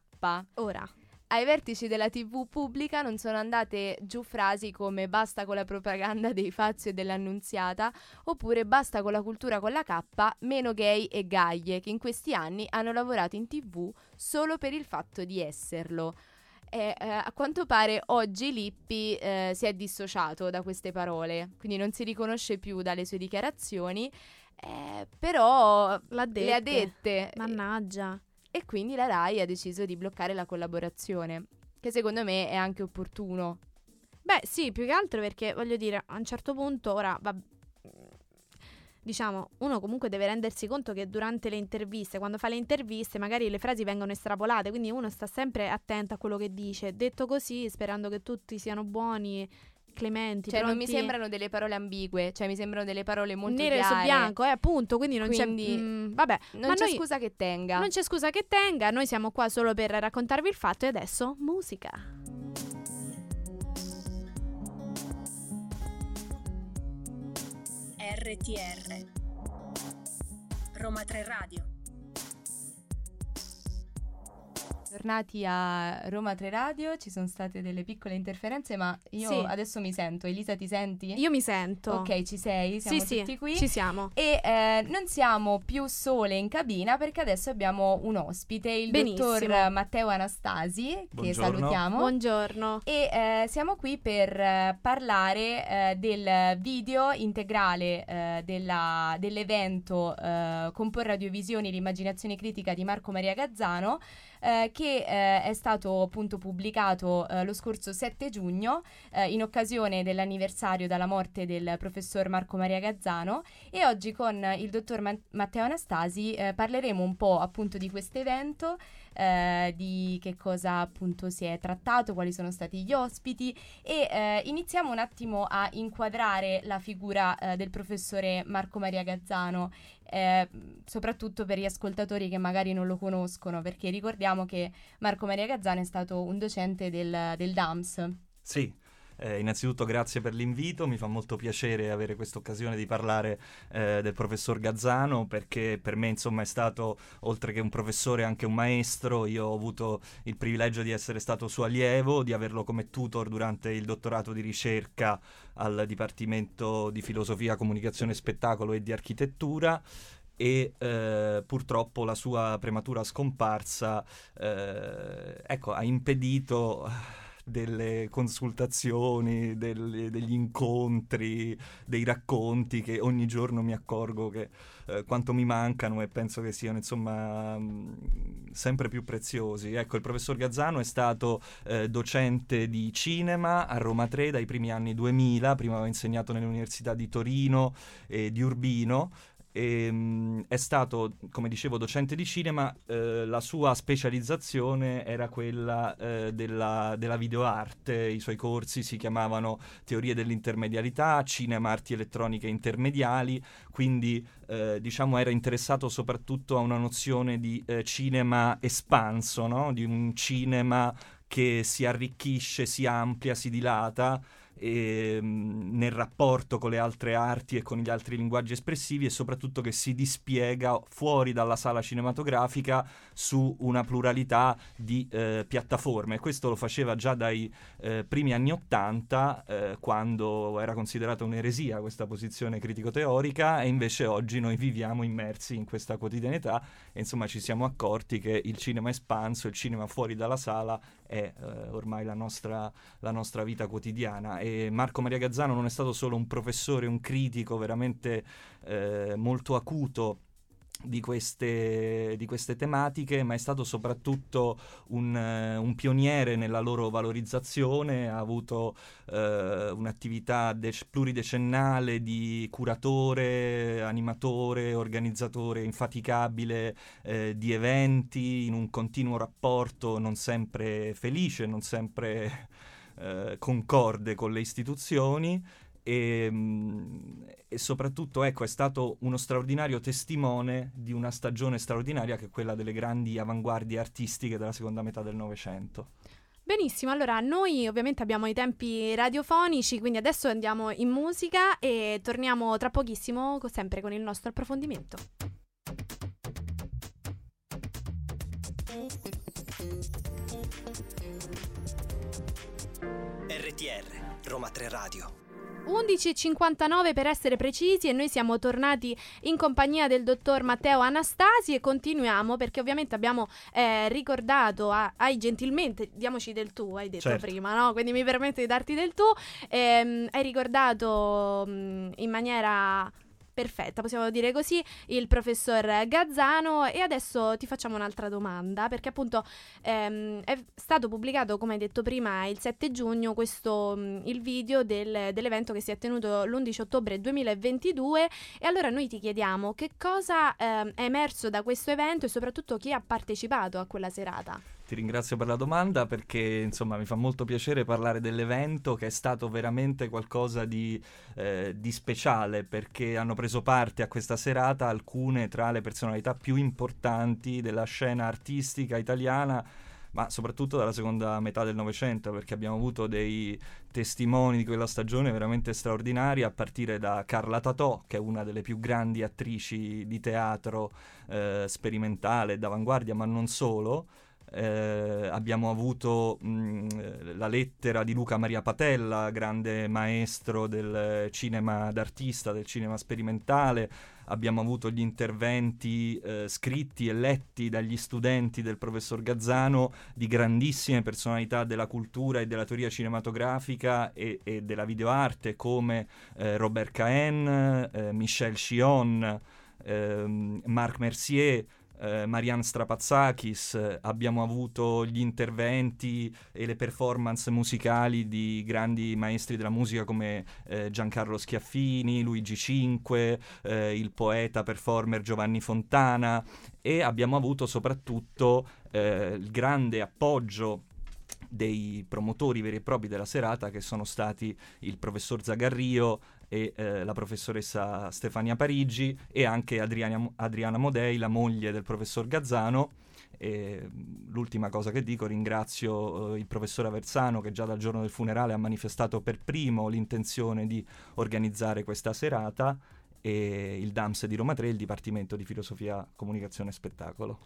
Ora, Ai vertici della TV pubblica non sono andate giù frasi come basta con la propaganda dei Fazio e dell'Annunziata oppure basta con la cultura con la K, meno gay e gaie che in questi anni hanno lavorato in TV solo per il fatto di esserlo. E, eh, a quanto pare oggi Lippi eh, si è dissociato da queste parole, quindi non si riconosce più dalle sue dichiarazioni, eh, però le ha dette. Mannaggia. E quindi la RAI ha deciso di bloccare la collaborazione, che secondo me è anche opportuno. Beh, sì, più che altro perché voglio dire, a un certo punto ora va- Diciamo, uno comunque deve rendersi conto che durante le interviste, quando fa le interviste, magari le frasi vengono estrapolate, quindi uno sta sempre attento a quello che dice. Detto così, sperando che tutti siano buoni, clementi, Cioè non mi pronti- sembrano delle parole ambigue, cioè mi sembrano delle parole molto nere su chiare. bianco, eh, appunto, quindi non Quindi- c'è mm, vabbè, Non Ma c'è noi- scusa che tenga. non c'è scusa che tenga, noi siamo qua solo per raccontarvi il fatto e adesso musica. RTR Roma 3 Radio Tornati a Roma 3 Radio, ci sono state delle piccole interferenze, ma io Sì. adesso mi sento. Elisa, ti senti? Io mi sento. Ok, ci sei? Siamo sì, tutti sì, qui. ci siamo. E eh, non siamo più sole in cabina perché adesso abbiamo un ospite, il Benissimo. dottor Matteo Anastasi, che Buongiorno. salutiamo. Buongiorno. E eh, siamo qui per eh, parlare eh, del video integrale eh, della- dell'evento eh, Compor Radiovisioni l'immaginazione critica di Marco Maria Gazzano eh, che eh, è stato appunto pubblicato eh, lo scorso 7 giugno eh, in occasione dell'anniversario dalla morte del professor Marco Maria Gazzano. E oggi con il dottor Ma- Matteo Anastasi eh, parleremo un po' appunto di questo evento eh, di che cosa appunto si è trattato, quali sono stati gli ospiti e eh, iniziamo un attimo a inquadrare la figura eh, del professore Marco Maria Gazzano, eh, soprattutto per gli ascoltatori che magari non lo conoscono, perché ricordiamo che Marco Maria Gazzano è stato un docente del, del DAMS. Sì, eh, innanzitutto grazie per l'invito, mi fa molto piacere avere questa occasione di parlare eh, del professor Gazzano perché per me insomma è stato oltre che un professore anche un maestro, io ho avuto il privilegio di essere stato suo allievo, di averlo come tutor durante il dottorato di ricerca al Dipartimento di Filosofia, Comunicazione Spettacolo e di Architettura. E eh, purtroppo la sua prematura scomparsa eh, ecco, ha impedito delle consultazioni, delle- degli incontri, dei racconti che ogni giorno mi accorgo che eh, quanto mi mancano e penso che siano insomma mh, sempre più preziosi. Ecco, il professor Gazzano è stato eh, docente di cinema a Roma 3 dai primi anni 2000, prima aveva insegnato nelle università di Torino e di Urbino e, mh, è stato, come dicevo, docente di cinema, eh, la sua specializzazione era quella eh, della, della videoarte, i suoi corsi si chiamavano teorie dell'intermedialità, cinema, arti elettroniche intermediali, quindi eh, diciamo era interessato soprattutto a una nozione di eh, cinema espanso, no? di un cinema che si arricchisce, si amplia, si dilata e, ehm, nel rapporto con le altre arti e con gli altri linguaggi espressivi e soprattutto che si dispiega fuori dalla sala cinematografica su una pluralità di eh, piattaforme. Questo lo faceva già dai eh, primi anni Ottanta, eh, quando era considerata un'eresia questa posizione critico-teorica, e invece oggi noi viviamo immersi in questa quotidianità e insomma ci siamo accorti che il cinema espanso, il cinema fuori dalla sala è eh, ormai la nostra, la nostra, vita quotidiana. E Marco Maria Gazzano non è stato solo un professore, un critico veramente eh, molto acuto di queste, di queste, tematiche, ma è stato soprattutto un, uh, un pioniere nella loro valorizzazione, ha avuto uh, un'attività de- pluridecennale di curatore, animatore, organizzatore infaticabile uh, di eventi, in un continuo rapporto non sempre felice, non sempre concorde con le istituzioni e, ehm, e, soprattutto ecco, è stato uno straordinario testimone di una stagione straordinaria che è quella delle grandi avanguardie artistiche della seconda metà del Novecento. Benissimo, allora noi ovviamente abbiamo i tempi radiofonici, quindi adesso andiamo in musica e torniamo tra pochissimo sempre con il nostro approfondimento. RTR, Roma 3 Radio. 11.59 per essere precisi e noi siamo tornati in compagnia del dottor Matteo Anastasi e continuiamo perché ovviamente abbiamo eh, ricordato, a, hai gentilmente, diamoci del tu, hai detto certo. prima, no? Quindi mi permetto di darti del tu, ehm, hai ricordato mh, mm, in maniera perfetta, possiamo dire così, il professor Gazzano e adesso ti facciamo un'altra domanda perché appunto ehm, è stato pubblicato, come detto prima, il 7 giugno questo, mh, il video del, dell'evento che si è tenuto l'11 ottobre 2022 e allora noi ti chiediamo che cosa ehm, è emerso da questo evento e soprattutto chi ha partecipato a quella serata. Ti ringrazio per la domanda perché insomma mi fa molto piacere parlare dell'evento che è stato veramente qualcosa di, eh, di, speciale perché hanno preso parte a questa serata alcune tra le personalità più importanti della scena artistica italiana ma soprattutto dalla seconda metà del Novecento, perché abbiamo avuto dei testimoni di quella stagione veramente straordinari, a partire da Carla Tatò, che è una delle più grandi attrici di teatro eh, sperimentale, d'avanguardia, ma non solo, eh, abbiamo avuto mh, la lettera di Luca Maria Patella, grande maestro del cinema d'artista, del cinema sperimentale, abbiamo avuto gli interventi eh, scritti e letti dagli studenti del professor Gazzano di grandissime personalità della cultura e della teoria cinematografica e, e della videoarte come eh, Robert Cahen, eh, Michel Chion, ehm, Marc Mercier, eh, Marianne Strapazzakis, abbiamo avuto gli interventi e le performance musicali di grandi maestri della musica come eh, Giancarlo Schiaffini, Luigi Cinque, eh, il poeta performer Giovanni Fontana e abbiamo avuto soprattutto eh, il grande appoggio dei promotori veri e propri della serata che sono stati il professor Zagarrio, e eh, la professoressa Stefania Parigi e anche Adriana, Adriana Modei, la moglie del professor Gazzano. E l'ultima cosa che dico, ringrazio eh, il professor Aversano che già dal giorno del funerale ha manifestato per primo l'intenzione di organizzare questa serata e il DAMS di Roma 3, il Dipartimento di Filosofia, Comunicazione e Spettacolo.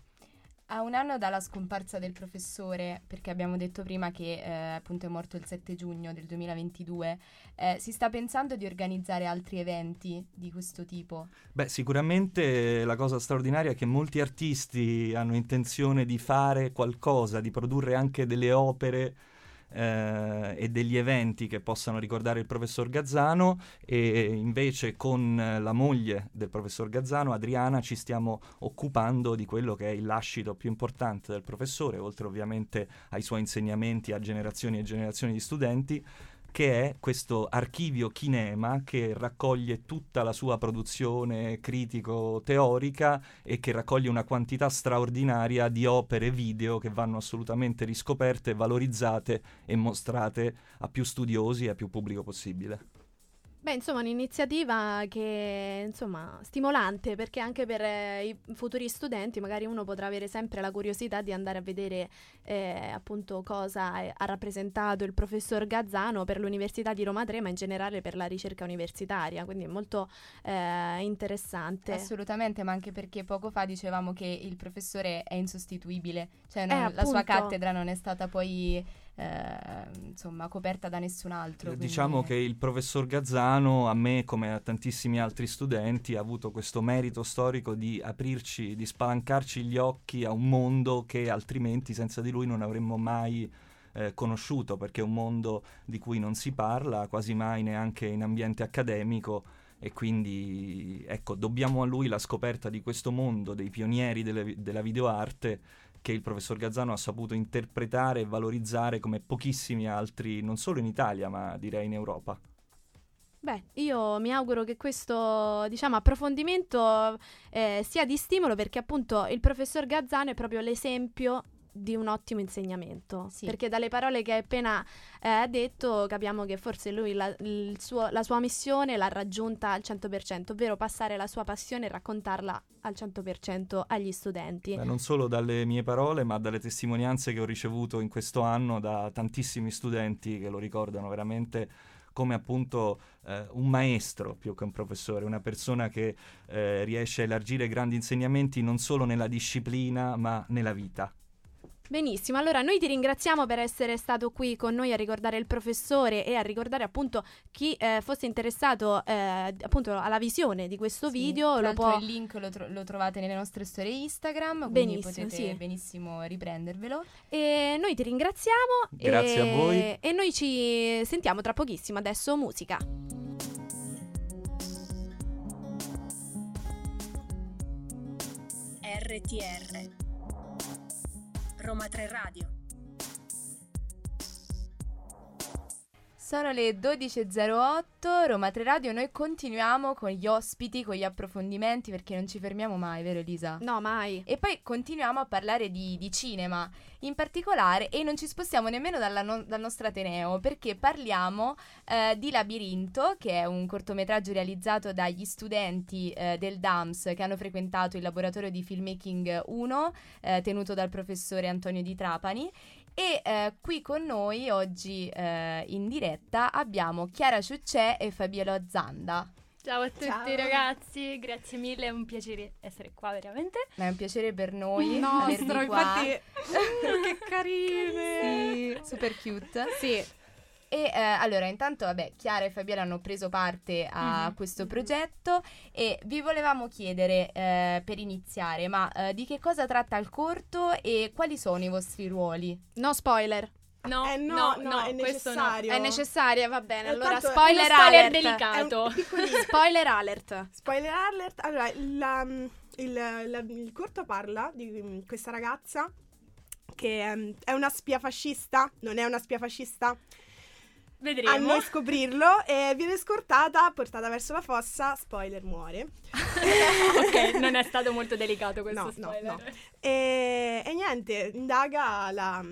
A un anno dalla scomparsa del professore, perché abbiamo detto prima che eh, appunto è morto il 7 giugno del 2022, eh, si sta pensando di organizzare altri eventi di questo tipo? Beh, sicuramente la cosa straordinaria è che molti artisti hanno intenzione di fare qualcosa, di produrre anche delle opere eh, e degli eventi che possano ricordare il professor Gazzano. E invece con la moglie del professor Gazzano, Adriana, ci stiamo occupando di quello che è il lascito più importante del professore, oltre ovviamente ai suoi insegnamenti a generazioni e generazioni di studenti, che è questo archivio Kinema che raccoglie tutta la sua produzione critico-teorica e che raccoglie una quantità straordinaria di opere video che vanno assolutamente riscoperte, valorizzate e mostrate a più studiosi e a più pubblico possibile. Beh, insomma, un'iniziativa che insomma stimolante perché anche per eh, i futuri studenti magari uno potrà avere sempre la curiosità di andare a vedere eh, appunto cosa è- ha rappresentato il professor Gazzano per l'Università di Roma 3, ma in generale per la ricerca universitaria, quindi è molto eh, interessante. Assolutamente, ma anche perché poco fa dicevamo che il professore è insostituibile, cioè Eh, non- la sua cattedra non è stata poi eh, insomma coperta da nessun altro. Eh, quindi- Diciamo che il professor Gazzano, a me come a tantissimi altri studenti, ha avuto questo merito storico di aprirci, di spalancarci gli occhi a un mondo che altrimenti senza di lui non avremmo mai eh, conosciuto, perché è un mondo di cui non si parla quasi mai neanche in ambiente accademico. E quindi ecco, dobbiamo a lui la scoperta di questo mondo, dei pionieri delle- della videoarte, che il professor Gazzano ha saputo interpretare e valorizzare come pochissimi altri, non solo in Italia, ma direi in Europa. Beh, io mi auguro che questo, diciamo, approfondimento eh, sia di stimolo perché appunto il professor Gazzano è proprio l'esempio di un ottimo insegnamento. Sì. Perché dalle parole che hai appena eh, detto capiamo che forse lui la, il suo- la sua missione l'ha raggiunta al 100%, ovvero passare la sua passione e raccontarla al 100% agli studenti. Beh, non solo dalle mie parole, ma dalle testimonianze che ho ricevuto in questo anno da tantissimi studenti che lo ricordano veramente come appunto eh, un maestro più che un professore, una persona che eh, riesce a elargire grandi insegnamenti non solo nella disciplina, ma nella vita. Benissimo, allora noi ti ringraziamo per essere stato qui con noi a ricordare il professore e a ricordare appunto chi eh, fosse interessato eh, appunto alla visione di questo Sì, video tra lo può... il link lo, tro- lo trovate nelle nostre storie Instagram, quindi Benissimo, potete sì. benissimo riprendervelo. E noi ti ringraziamo Grazie e... a voi. e noi ci sentiamo tra pochissimo, adesso musica. RTR Roma 3 Radio Sono le 12.08, Roma 3 Radio, noi continuiamo con gli ospiti, con gli approfondimenti perché non ci fermiamo mai, vero Elisa? No, mai. E poi continuiamo a parlare di, di cinema in particolare e non ci spostiamo nemmeno dalla no- dal nostro Ateneo perché parliamo eh, di Labirinto, che è un cortometraggio realizzato dagli studenti eh, del DAMS che hanno frequentato il laboratorio di filmmaking 1 eh, tenuto dal professore Antonio Di Trapani. E eh, qui con noi oggi eh, in diretta abbiamo Chiara Ciuccè e Fabiola Zanda. Ciao a tutti Ciao. ragazzi, grazie mille, è un piacere essere qua veramente. È un piacere per noi Nostro, avervi qua. infatti. che carine. Sì, super cute. Sì. E eh, allora, intanto, vabbè, Chiara e Fabiola hanno preso parte a Mhm. questo progetto e vi volevamo chiedere eh, per iniziare, ma eh, di che cosa tratta il corto e quali sono i vostri ruoli? No spoiler. No, Eh, no, no, no, no, è questo no. necessario. È necessaria, va bene. Eh, allora spoiler, spoiler alert. delicato. È un piccolino. Spoiler alert. Spoiler alert. Allora, la- il, la- il corto parla di mm, questa ragazza che mm, è una spia fascista, non è una spia fascista, a Vedremo. noi scoprirlo, e viene scortata, portata verso la fossa, spoiler muore. ok, non è stato molto delicato questo No, no, spoiler. no. E, e niente, indaga la,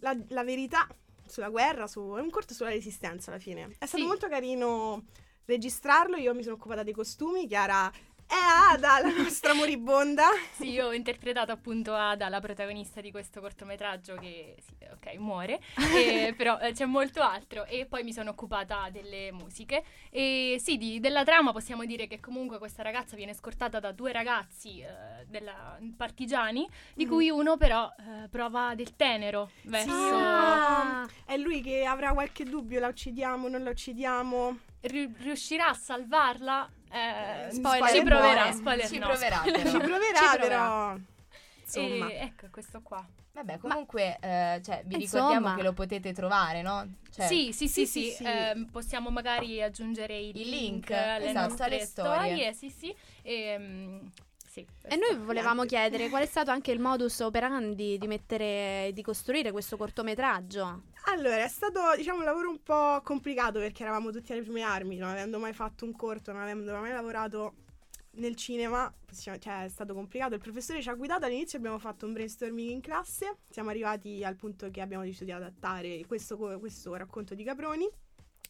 la- la verità sulla guerra, su, è un corto sulla resistenza alla fine. È stato Sì. molto carino registrarlo, io mi sono occupata dei costumi, Chiara è Ada, la nostra moribonda. Sì, io ho interpretato appunto Ada, la protagonista di questo cortometraggio che, sì, ok, muore, e- però eh, c'è molto altro e poi mi sono occupata delle musiche e sì, di- della trama possiamo dire che comunque questa ragazza viene scortata da due ragazzi eh, della- partigiani, di Mhm. cui uno però eh, prova del tenero verso... Ah, è lui che avrà qualche dubbio, la uccidiamo, non la uccidiamo. ri- riuscirà a salvarla? Eh, Spoiler, ci proverà, muore. spoiler Ci no, proverà, spoiler però. Ci proverà, Ci proverà. però. Insomma. E ecco, questo qua. Vabbè, comunque, eh, cioè, vi Insomma. ricordiamo che lo potete trovare, no? Cioè, sì, sì, sì, sì, sì, sì, sì. ehm, possiamo magari aggiungere i Il link, link, alle esatto, nostre alle storie. storie, sì, sì. Ehm, sì. E noi volevamo chiedere qual è stato anche il modus operandi di mettere, di costruire questo cortometraggio. Allora, è stato diciamo un lavoro un po' complicato perché eravamo tutti alle prime armi, non avendo mai fatto un corto, non avendo mai lavorato nel cinema, cioè è stato complicato. Il professore ci ha guidato all'inizio, abbiamo fatto un brainstorming in classe, siamo arrivati al punto che abbiamo deciso di adattare questo, questo racconto di Caproni.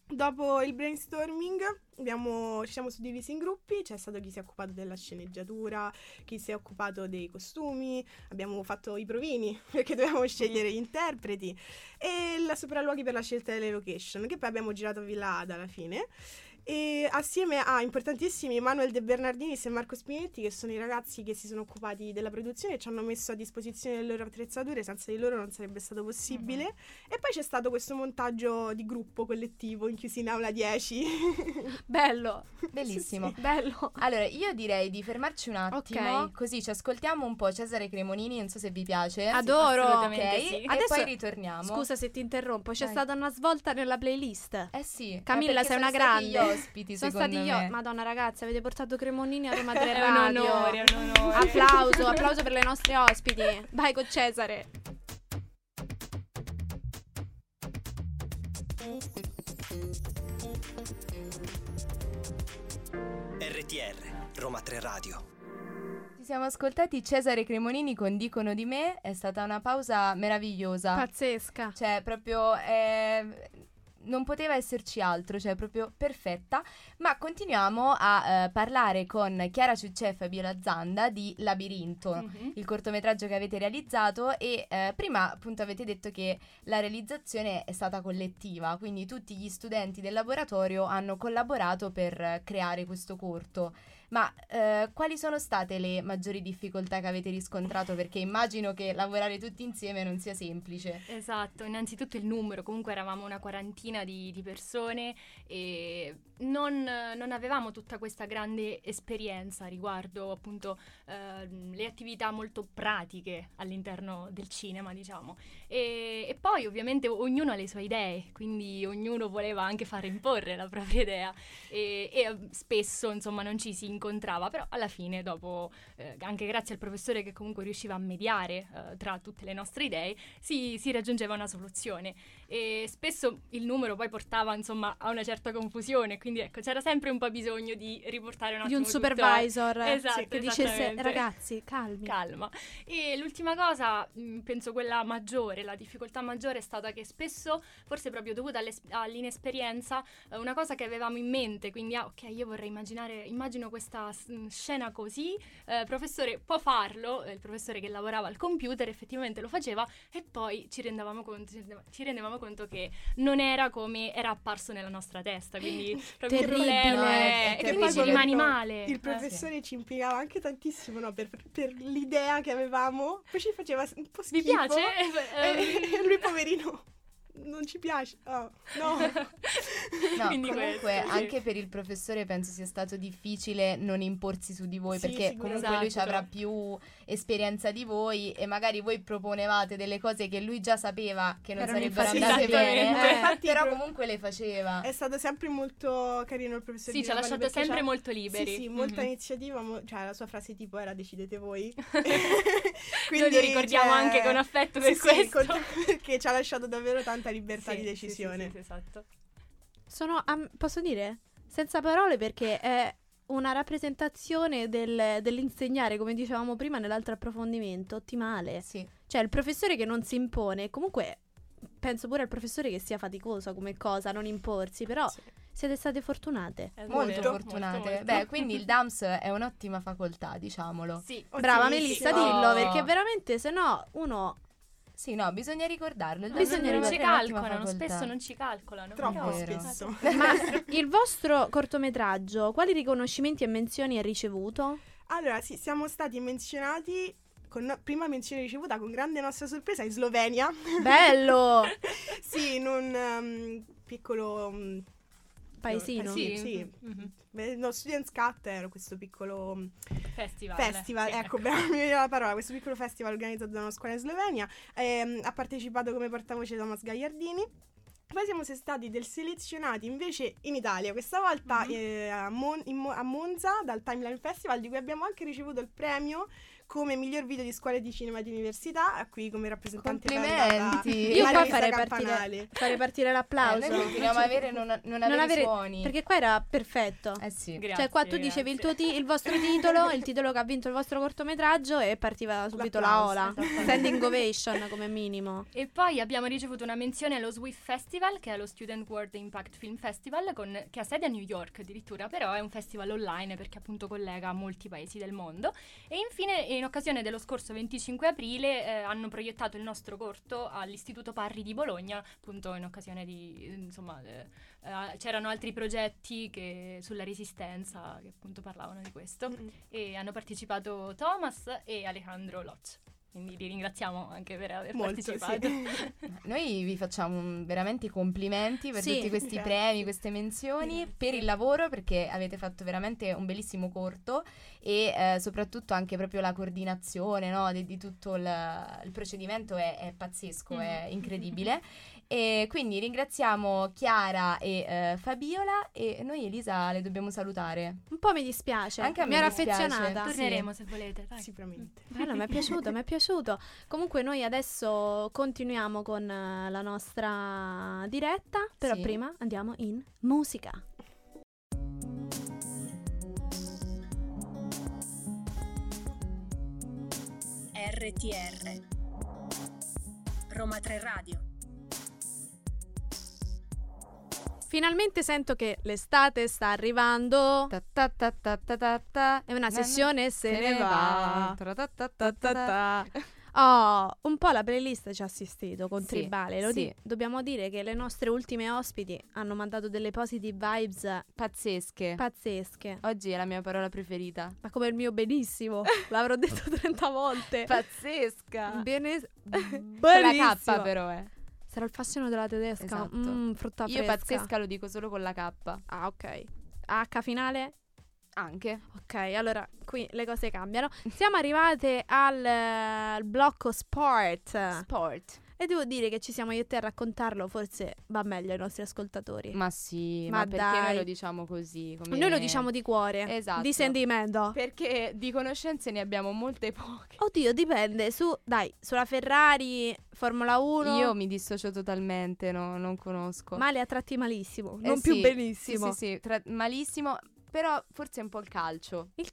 Dopo il brainstorming abbiamo- ci siamo suddivisi in gruppi, c'è stato chi si è occupato della sceneggiatura, chi si è occupato dei costumi, abbiamo fatto i provini perché dovevamo scegliere gli interpreti e la sopralluoghi per la scelta delle location che poi abbiamo girato a Villa Ada alla fine e assieme a importantissimi Manuel De Bernardinis e Marco Spinetti che sono i ragazzi che si sono occupati della produzione e ci hanno messo a disposizione le loro attrezzature senza di loro non sarebbe stato possibile e poi c'è stato questo montaggio di gruppo collettivo chiusi in aula 10 Bello, Bellissimo. Sì, bello. Allora, io direi di fermarci un attimo, Ok. così ci ascoltiamo un po' Cesare Cremonini, non so se vi piace. Adoro. assolutamente Ok, sì. e Adesso- poi ritorniamo. Scusa se ti interrompo, c'è Vai. stata una svolta nella playlist. Eh sì. Camilla, eh, perché sei una grande. Ospiti, Sono stati me. io. Madonna ragazzi, avete portato Cremonini a Roma 3 È un Radio. onore, è un onore. Applauso, applauso per le nostre ospiti. Vai con Cesare. RTR, Roma 3 Radio. Ci siamo ascoltati Cesare Cremonini con Dicono di me, è stata una pausa meravigliosa. Pazzesca. Cioè, proprio eh, non poteva esserci altro, cioè proprio perfetta. Ma continuiamo a eh, parlare con Chiara Ciuccè e Fabiola Zanda di Labirinto, Mhm. il cortometraggio che avete realizzato e eh, prima appunto avete detto che la realizzazione è stata collettiva, quindi tutti gli studenti del laboratorio hanno collaborato per creare questo corto. Ma eh, quali sono state le maggiori difficoltà che avete riscontrato? Perché immagino che lavorare tutti insieme non sia semplice. Esatto, innanzitutto il numero, comunque eravamo una quarantina di, di persone e non, non avevamo tutta questa grande esperienza riguardo appunto ehm, le attività molto pratiche all'interno del cinema, diciamo. E, e poi ovviamente ognuno ha le sue idee, quindi ognuno voleva anche fare imporre la propria idea e, e, eh, spesso insomma non ci si incontrava, però alla fine dopo, eh, anche grazie al professore che comunque riusciva a mediare eh, tra tutte le nostre idee, si, si raggiungeva una soluzione e spesso il numero poi portava insomma a una certa confusione, quindi ecco c'era sempre un po' bisogno di riportare un Di attimo un tutto- supervisor Esatto, che dicesse ragazzi, calmi. calma. E l'ultima cosa, penso quella maggiore, la difficoltà maggiore è stata che spesso, forse proprio dovuta all'inesperienza, eh, una cosa che avevamo in mente, quindi ah, ok, io vorrei immaginare, immagino questa scena così, eh, professore può farlo, eh, il professore che lavorava al computer effettivamente lo faceva e poi ci rendevamo conto, ci rendevamo conto che non era come era apparso nella nostra testa, quindi proprio il Terribile. problema è- è- è e ci terribile. rimani male. il Eh, professore ci impiegava anche tantissimo no, per, per l'idea che avevamo poi ci faceva un po' Vi schifo piace? e lui poverino non ci piace oh, no No, Quindi comunque questo, sì. anche per il professore penso sia stato difficile non imporsi su di voi Sì, perché comunque lui ci Esatto. avrà più esperienza di voi e magari voi proponevate delle cose che lui già sapeva che non Erano sarebbero infatti- andate bene, eh, Infatti però comunque le faceva. è stato sempre molto carino il professore Sì, ci ha lasciato sempre molto liberi. Sì, sì, molta Mhm. iniziativa, mo- cioè la sua frase tipo era decidete voi. Noi lo ricordiamo cioè, anche con affetto per sì, sì, questo. con- perché ci ha lasciato davvero tanta libertà Sì, di decisione. sì, sì, esatto. Sono, am- posso dire? Senza parole perché è una rappresentazione del- dell'insegnare, come dicevamo prima nell'altro approfondimento, ottimale. Sì. Cioè il professore che non si impone, comunque penso pure al professore che sia faticosa come cosa, non imporsi, però Sì. siete state fortunate. È Molto vero, fortunate. molto, molto. Beh, quindi il DAMS è un'ottima facoltà, diciamolo. Sì, Brava. Melissa, dillo, Oh. perché veramente se no uno... Sì, no, bisogna ricordarlo. Bisogna non, ci calcolano, spesso non ci calcolano. Troppo spesso. Ma il vostro cortometraggio, quali riconoscimenti e menzioni ha ricevuto? Allora, sì, siamo stati menzionati con prima menzione ricevuta con grande nostra sorpresa in Slovenia. Bello! sì, in un um, piccolo um, Paesino. Sì, Sì. sì. Mhm. Beh, No, Students Cut era questo piccolo um, Festival. festival, Sì, ecco, brava, mi viene la parola, questo piccolo festival organizzato da una scuola in Slovenia. Ehm, ha partecipato come portavoce Thomas Gagliardini. Poi siamo stati del selezionati invece in Italia, questa volta Mhm. eh, a, Mon- Mo- a Monza dal Timeline Festival di cui abbiamo anche ricevuto il premio come miglior video di scuole di cinema di università, a cui come rappresentante Complimenti. Io qua farei partire, farei partire Eh, l'applauso. noi continuiamo a avere non, non Non avere, suoni. Perché qua era perfetto. Eh sì. Grazie, cioè, qua tu dicevi il, tuo grazie. ti- il vostro titolo, il titolo che ha vinto il vostro cortometraggio e partiva subito la L'applauso, ola. esattamente. Standing ovation come minimo. E poi abbiamo ricevuto una menzione allo SWIFT Festival, che è lo Student World Impact Film Festival, con- che ha sede a New York addirittura, però è un festival online perché appunto collega molti paesi del mondo. E infine, in occasione dello scorso 25 aprile, eh, hanno proiettato il nostro corto all'Istituto Parri di Bologna, appunto in occasione di, insomma, eh, eh, c'erano altri progetti che- sulla resistenza che appunto parlavano di questo. Mm. E hanno partecipato Thomas e Alejandro Locz. Quindi li ringraziamo anche per aver Molto, partecipato. sì. Noi vi facciamo veramente i complimenti per Sì, tutti questi grazie. premi, queste menzioni, Grazie. per il lavoro perché avete fatto veramente un bellissimo corto e eh, soprattutto anche proprio la coordinazione no, di, di tutto il, il procedimento è, è pazzesco, Mm. è incredibile. E quindi ringraziamo Chiara e eh, Fabiola e noi Elisa le dobbiamo salutare. Un po' mi dispiace. Anche a me mi ero dispiace. affezionata. Sì. Torneremo se volete. Dai. Sicuramente. Bello, mi è piaciuto, mi è piaciuto. Comunque noi adesso continuiamo con eh, la nostra diretta, però Sì. prima andiamo in musica. RTR Roma 3 Radio Finalmente sento che l'estate sta arrivando. Ta ta ta ta ta ta ta. E una Na- sessione se, ne va. Oh, un po' la playlist ci ha assistito con Sì, Tribale. Lo sì. di- dobbiamo dire che le nostre ultime ospiti hanno mandato delle positive vibes Pazzesche. pazzesche. Oggi è la mia parola preferita. Ma come il mio benissimo, l'avrò detto 30 volte. Pazzesca. Bene, Con la benissimo. K però, eh. Sarà il fascino della tedesca. Esatto. Mm, frutta Io fresca. pazzesca lo dico solo con la K. Ah, ok. H finale? Anche. Ok, allora qui le cose cambiano. Siamo arrivate al, eh, al blocco sport. Sport. E devo dire che ci siamo io e te a raccontarlo, forse va meglio ai nostri ascoltatori. Ma sì, Ma ma, perché dai. noi lo diciamo così? come- Noi lo diciamo di cuore, Esatto. di sentimento. Perché di conoscenze ne abbiamo molte poche. Oddio, dipende. Su, dai, sulla Ferrari, Formula 1. Io mi dissocio totalmente, no- non conosco. Male a tratti malissimo, Eh non più sì, benissimo. Sì, sì, sì, tra- malissimo, però forse un po' il calcio. Il-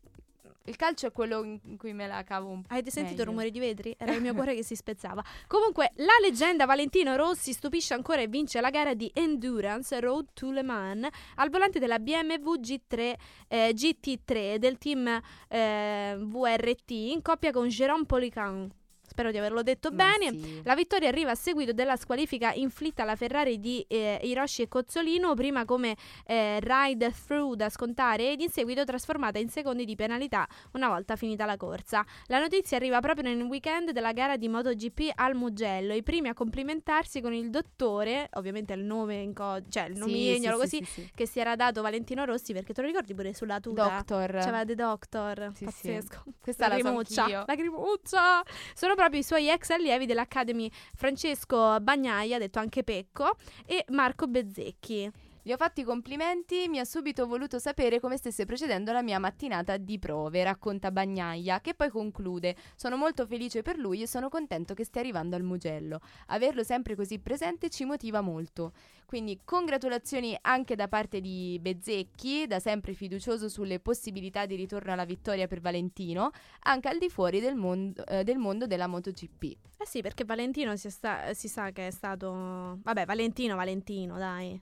Il calcio è quello in cui me la cavo un po'. Avete sentito il rumore di vetri? Era il mio cuore che si spezzava. Comunque, la leggenda Valentino Rossi stupisce ancora e vince la gara di Endurance Road to Le Mans al volante della BMW G3, eh, GT3 del team eh, VRT in coppia con Jérôme Polican. Spero di averlo detto Ma bene. sì. La vittoria arriva a seguito della squalifica inflitta alla Ferrari di eh, Hiroshi e Cozzolino, prima come eh, ride through da scontare ed in seguito trasformata in secondi di penalità una volta finita la corsa. La notizia arriva proprio nel weekend della gara di MotoGP al Mugello. I primi a complimentarsi con il dottore, ovviamente il nome in co- cioè il nomignolo sì, così, sì, sì, sì. che si era dato Valentino Rossi, perché te lo ricordi pure sulla tuta? Doctor. C'aveva The Doctor, pazzesco. Questa la so Lacrimuccia, anch'io. lacrimuccia. Sono proprio i suoi ex allievi dell'Academy Francesco Bagnaia, detto anche Pecco, e Marco Bezzecchi. Gli ho fatto i complimenti, mi ha subito voluto sapere come stesse procedendo la mia mattinata di prove, racconta Bagnaia, che poi conclude: Sono molto felice per lui e sono contento che stia arrivando al Mugello. Averlo sempre così presente ci motiva molto. Quindi congratulazioni anche da parte di Bezzecchi, da sempre fiducioso sulle possibilità di ritorno alla vittoria per Valentino, anche al di fuori del mondo, eh, del mondo della MotoGP. Eh sì, perché Valentino si, sta- si sa che è stato... Vabbè, Valentino, Valentino, dai.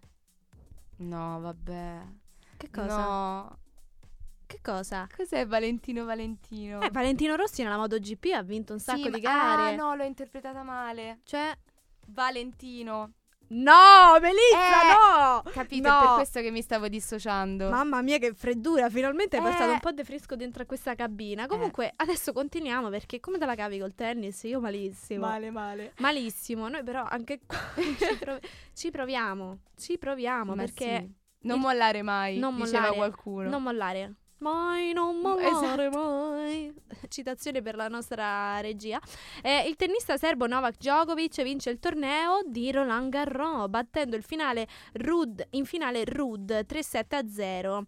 No, vabbè. Che cosa? No. Che cosa? Cos'è Valentino Valentino? Eh, Valentino Rossi nella MotoGP ha vinto un sacco Sì, di gare. Ah, no, l'ho interpretata male. Cioè... Valentino. No, Melissa, Eh, no! Capito? No. È per questo che mi stavo dissociando. Mamma mia, che freddura! Finalmente è Eh. passato un po' di fresco dentro a questa cabina. Comunque, adesso continuiamo perché come te la cavi col tennis? Io malissimo. Male, male. Malissimo. Noi però anche qua ci, prov- ci proviamo. Ci proviamo Ma perché sì. Non il- mollare mai, non diceva mollare, qualcuno. non mollare. Mai, non mollare Esatto. mai. Citazione per la nostra regia. Eh, il tennista serbo Novak Djokovic vince il torneo di Roland Garros battendo il finale Rud, in finale Rud 3-7 a 0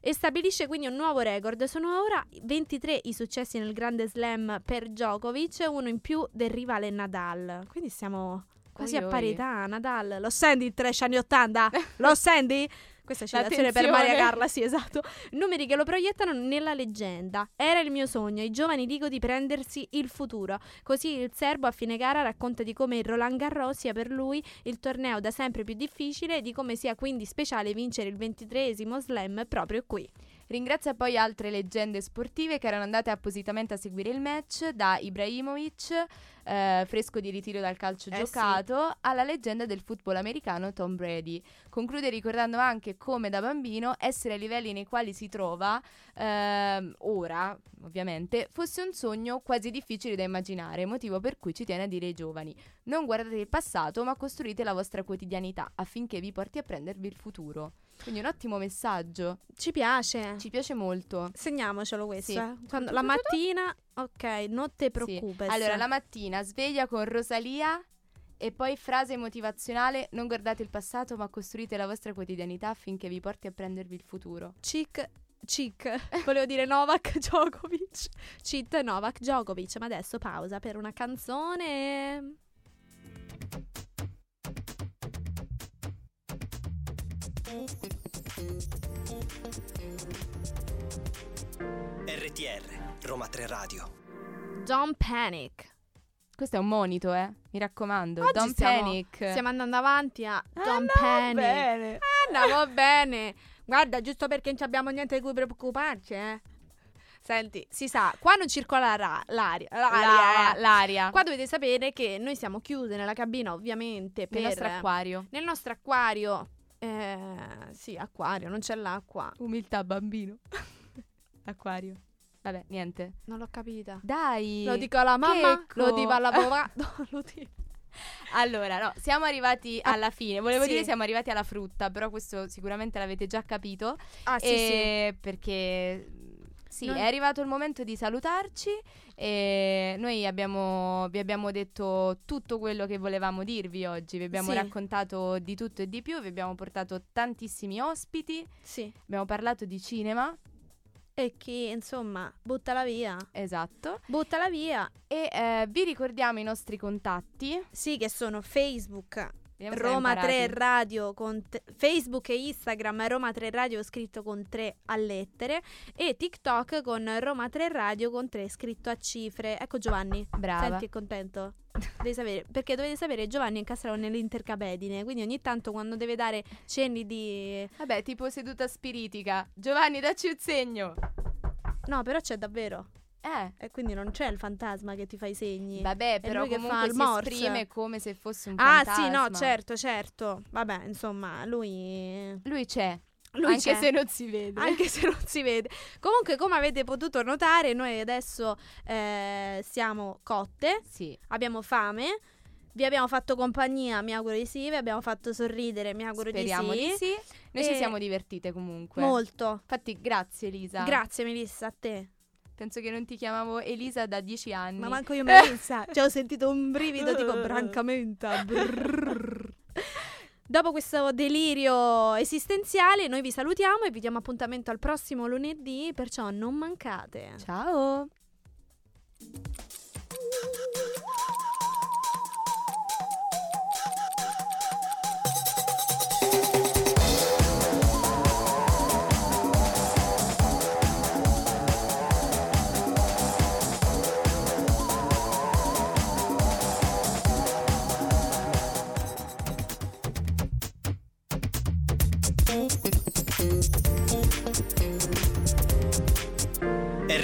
e stabilisce quindi un nuovo record. Sono ora 23 i successi nel Grande Slam per Djokovic, uno in più del rivale Nadal. Quindi siamo quasi Oi, a oi. parità, Nadal. Lo senti il trash anni 80? Lo senti? Questa è citazione per. Maria Carla, sì, esatto. Numeri che lo proiettano nella leggenda. Era il mio sogno, ai giovani dico di prendersi il futuro. Così il serbo a fine gara racconta di come il Roland Garros sia per lui il torneo da sempre più difficile e di come sia quindi speciale vincere il 23esimo slam proprio qui. Ringrazia poi altre leggende sportive che erano andate appositamente a seguire il match, da Ibrahimovic, eh, fresco di ritiro dal calcio Eh sì. giocato, alla leggenda del football americano Tom Brady. Conclude ricordando anche come da bambino essere ai livelli nei quali si trova ehm, ora, ovviamente, fosse un sogno quasi difficile da immaginare, motivo per cui ci tiene a dire ai giovani: non guardate il passato, ma costruite la vostra quotidianità affinché vi porti a prendervi il futuro. Quindi un ottimo messaggio. Ci piace. Ci piace molto. Segniamocelo questo. Sì. eh. Quando- la mattina, ok, non te preoccupes. Allora, la mattina sveglia con Rosalia e poi frase motivazionale: non guardate il passato, ma costruite la vostra quotidianità affinché vi porti a prendervi il futuro. Chic, chic, volevo dire Novak Djokovic. Cheat Novak Djokovic. Ma adesso pausa per una canzone. RTR, Roma 3 Radio. Don't panic. Questo è un monito, eh? Mi raccomando. Oggi Don't stiamo- panic. Stiamo andando avanti a Don't Andiamo panic. bene. Andiamo bene. Guarda, giusto perché non abbiamo niente di cui preoccuparci, eh. Senti, si sa, qua non circola ra- l'aria. L'aria. La- eh. l'aria. Qua dovete sapere che noi siamo chiuse nella cabina, ovviamente, per Nel nostro acquario. nel nostro acquario. Eh, sì, acquario, non c'è l'acqua. Umiltà, bambino. Acquario. Vabbè, niente. Non l'ho capita. Dai. Lo dico alla mamma, Checco. lo dico alla papà. lo dico. Allora, no, siamo arrivati Ah, alla fine. Volevo sì. dire siamo arrivati alla frutta, però questo sicuramente l'avete già capito. Ah, sì, E Perché mh, sì, Non- è arrivato il momento di salutarci e noi abbiamo, vi abbiamo detto tutto quello che volevamo dirvi oggi, vi abbiamo Sì. raccontato di tutto e di più, vi abbiamo portato tantissimi ospiti, sì. Sì. abbiamo parlato di cinema, E chi, insomma, buttala via. esatto, Buttala via. e eh, vi ricordiamo i nostri contatti. Sì, che sono Facebook, Roma l'hai 3 imparati. Radio, con te- Facebook e Instagram Roma 3 Radio scritto con 3 a lettere e TikTok con Roma 3 Radio con 3 scritto a cifre. Ecco Giovanni, Brava. senti contento? Devi sapere, perché dovete sapere Giovanni è incastrato nell'intercapedine, quindi ogni tanto quando deve dare cenni di... Vabbè, tipo seduta spiritica. Giovanni, dacci un segno. No, però c'è davvero. Eh. E quindi non c'è il fantasma che ti fa i segni. Vabbè, però che comunque fa il si morse. esprime come se fosse un Ah, fantasma. sì, no, certo, certo. Vabbè, insomma, lui... Lui c'è, lui anche c'è. se non si vede. anche se non si vede. Comunque, come avete potuto notare, noi adesso eh, siamo cotte, Sì. abbiamo fame. Vi abbiamo fatto compagnia, mi auguro di sì. Vi abbiamo fatto sorridere, mi auguro Speriamo di sì. di sì. Noi ci E- siamo divertite comunque. Molto. Infatti, grazie Elisa. Grazie, Melissa, a te. Penso che non ti chiamavo Elisa da dieci anni. Ma manco io, Melissa. Ci ho sentito un brivido tipo brancamenta. Dopo questo delirio esistenziale, noi vi salutiamo e vi diamo appuntamento al prossimo lunedì. Perciò non mancate. Ciao.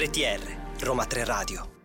RTR, Roma 3 Radio.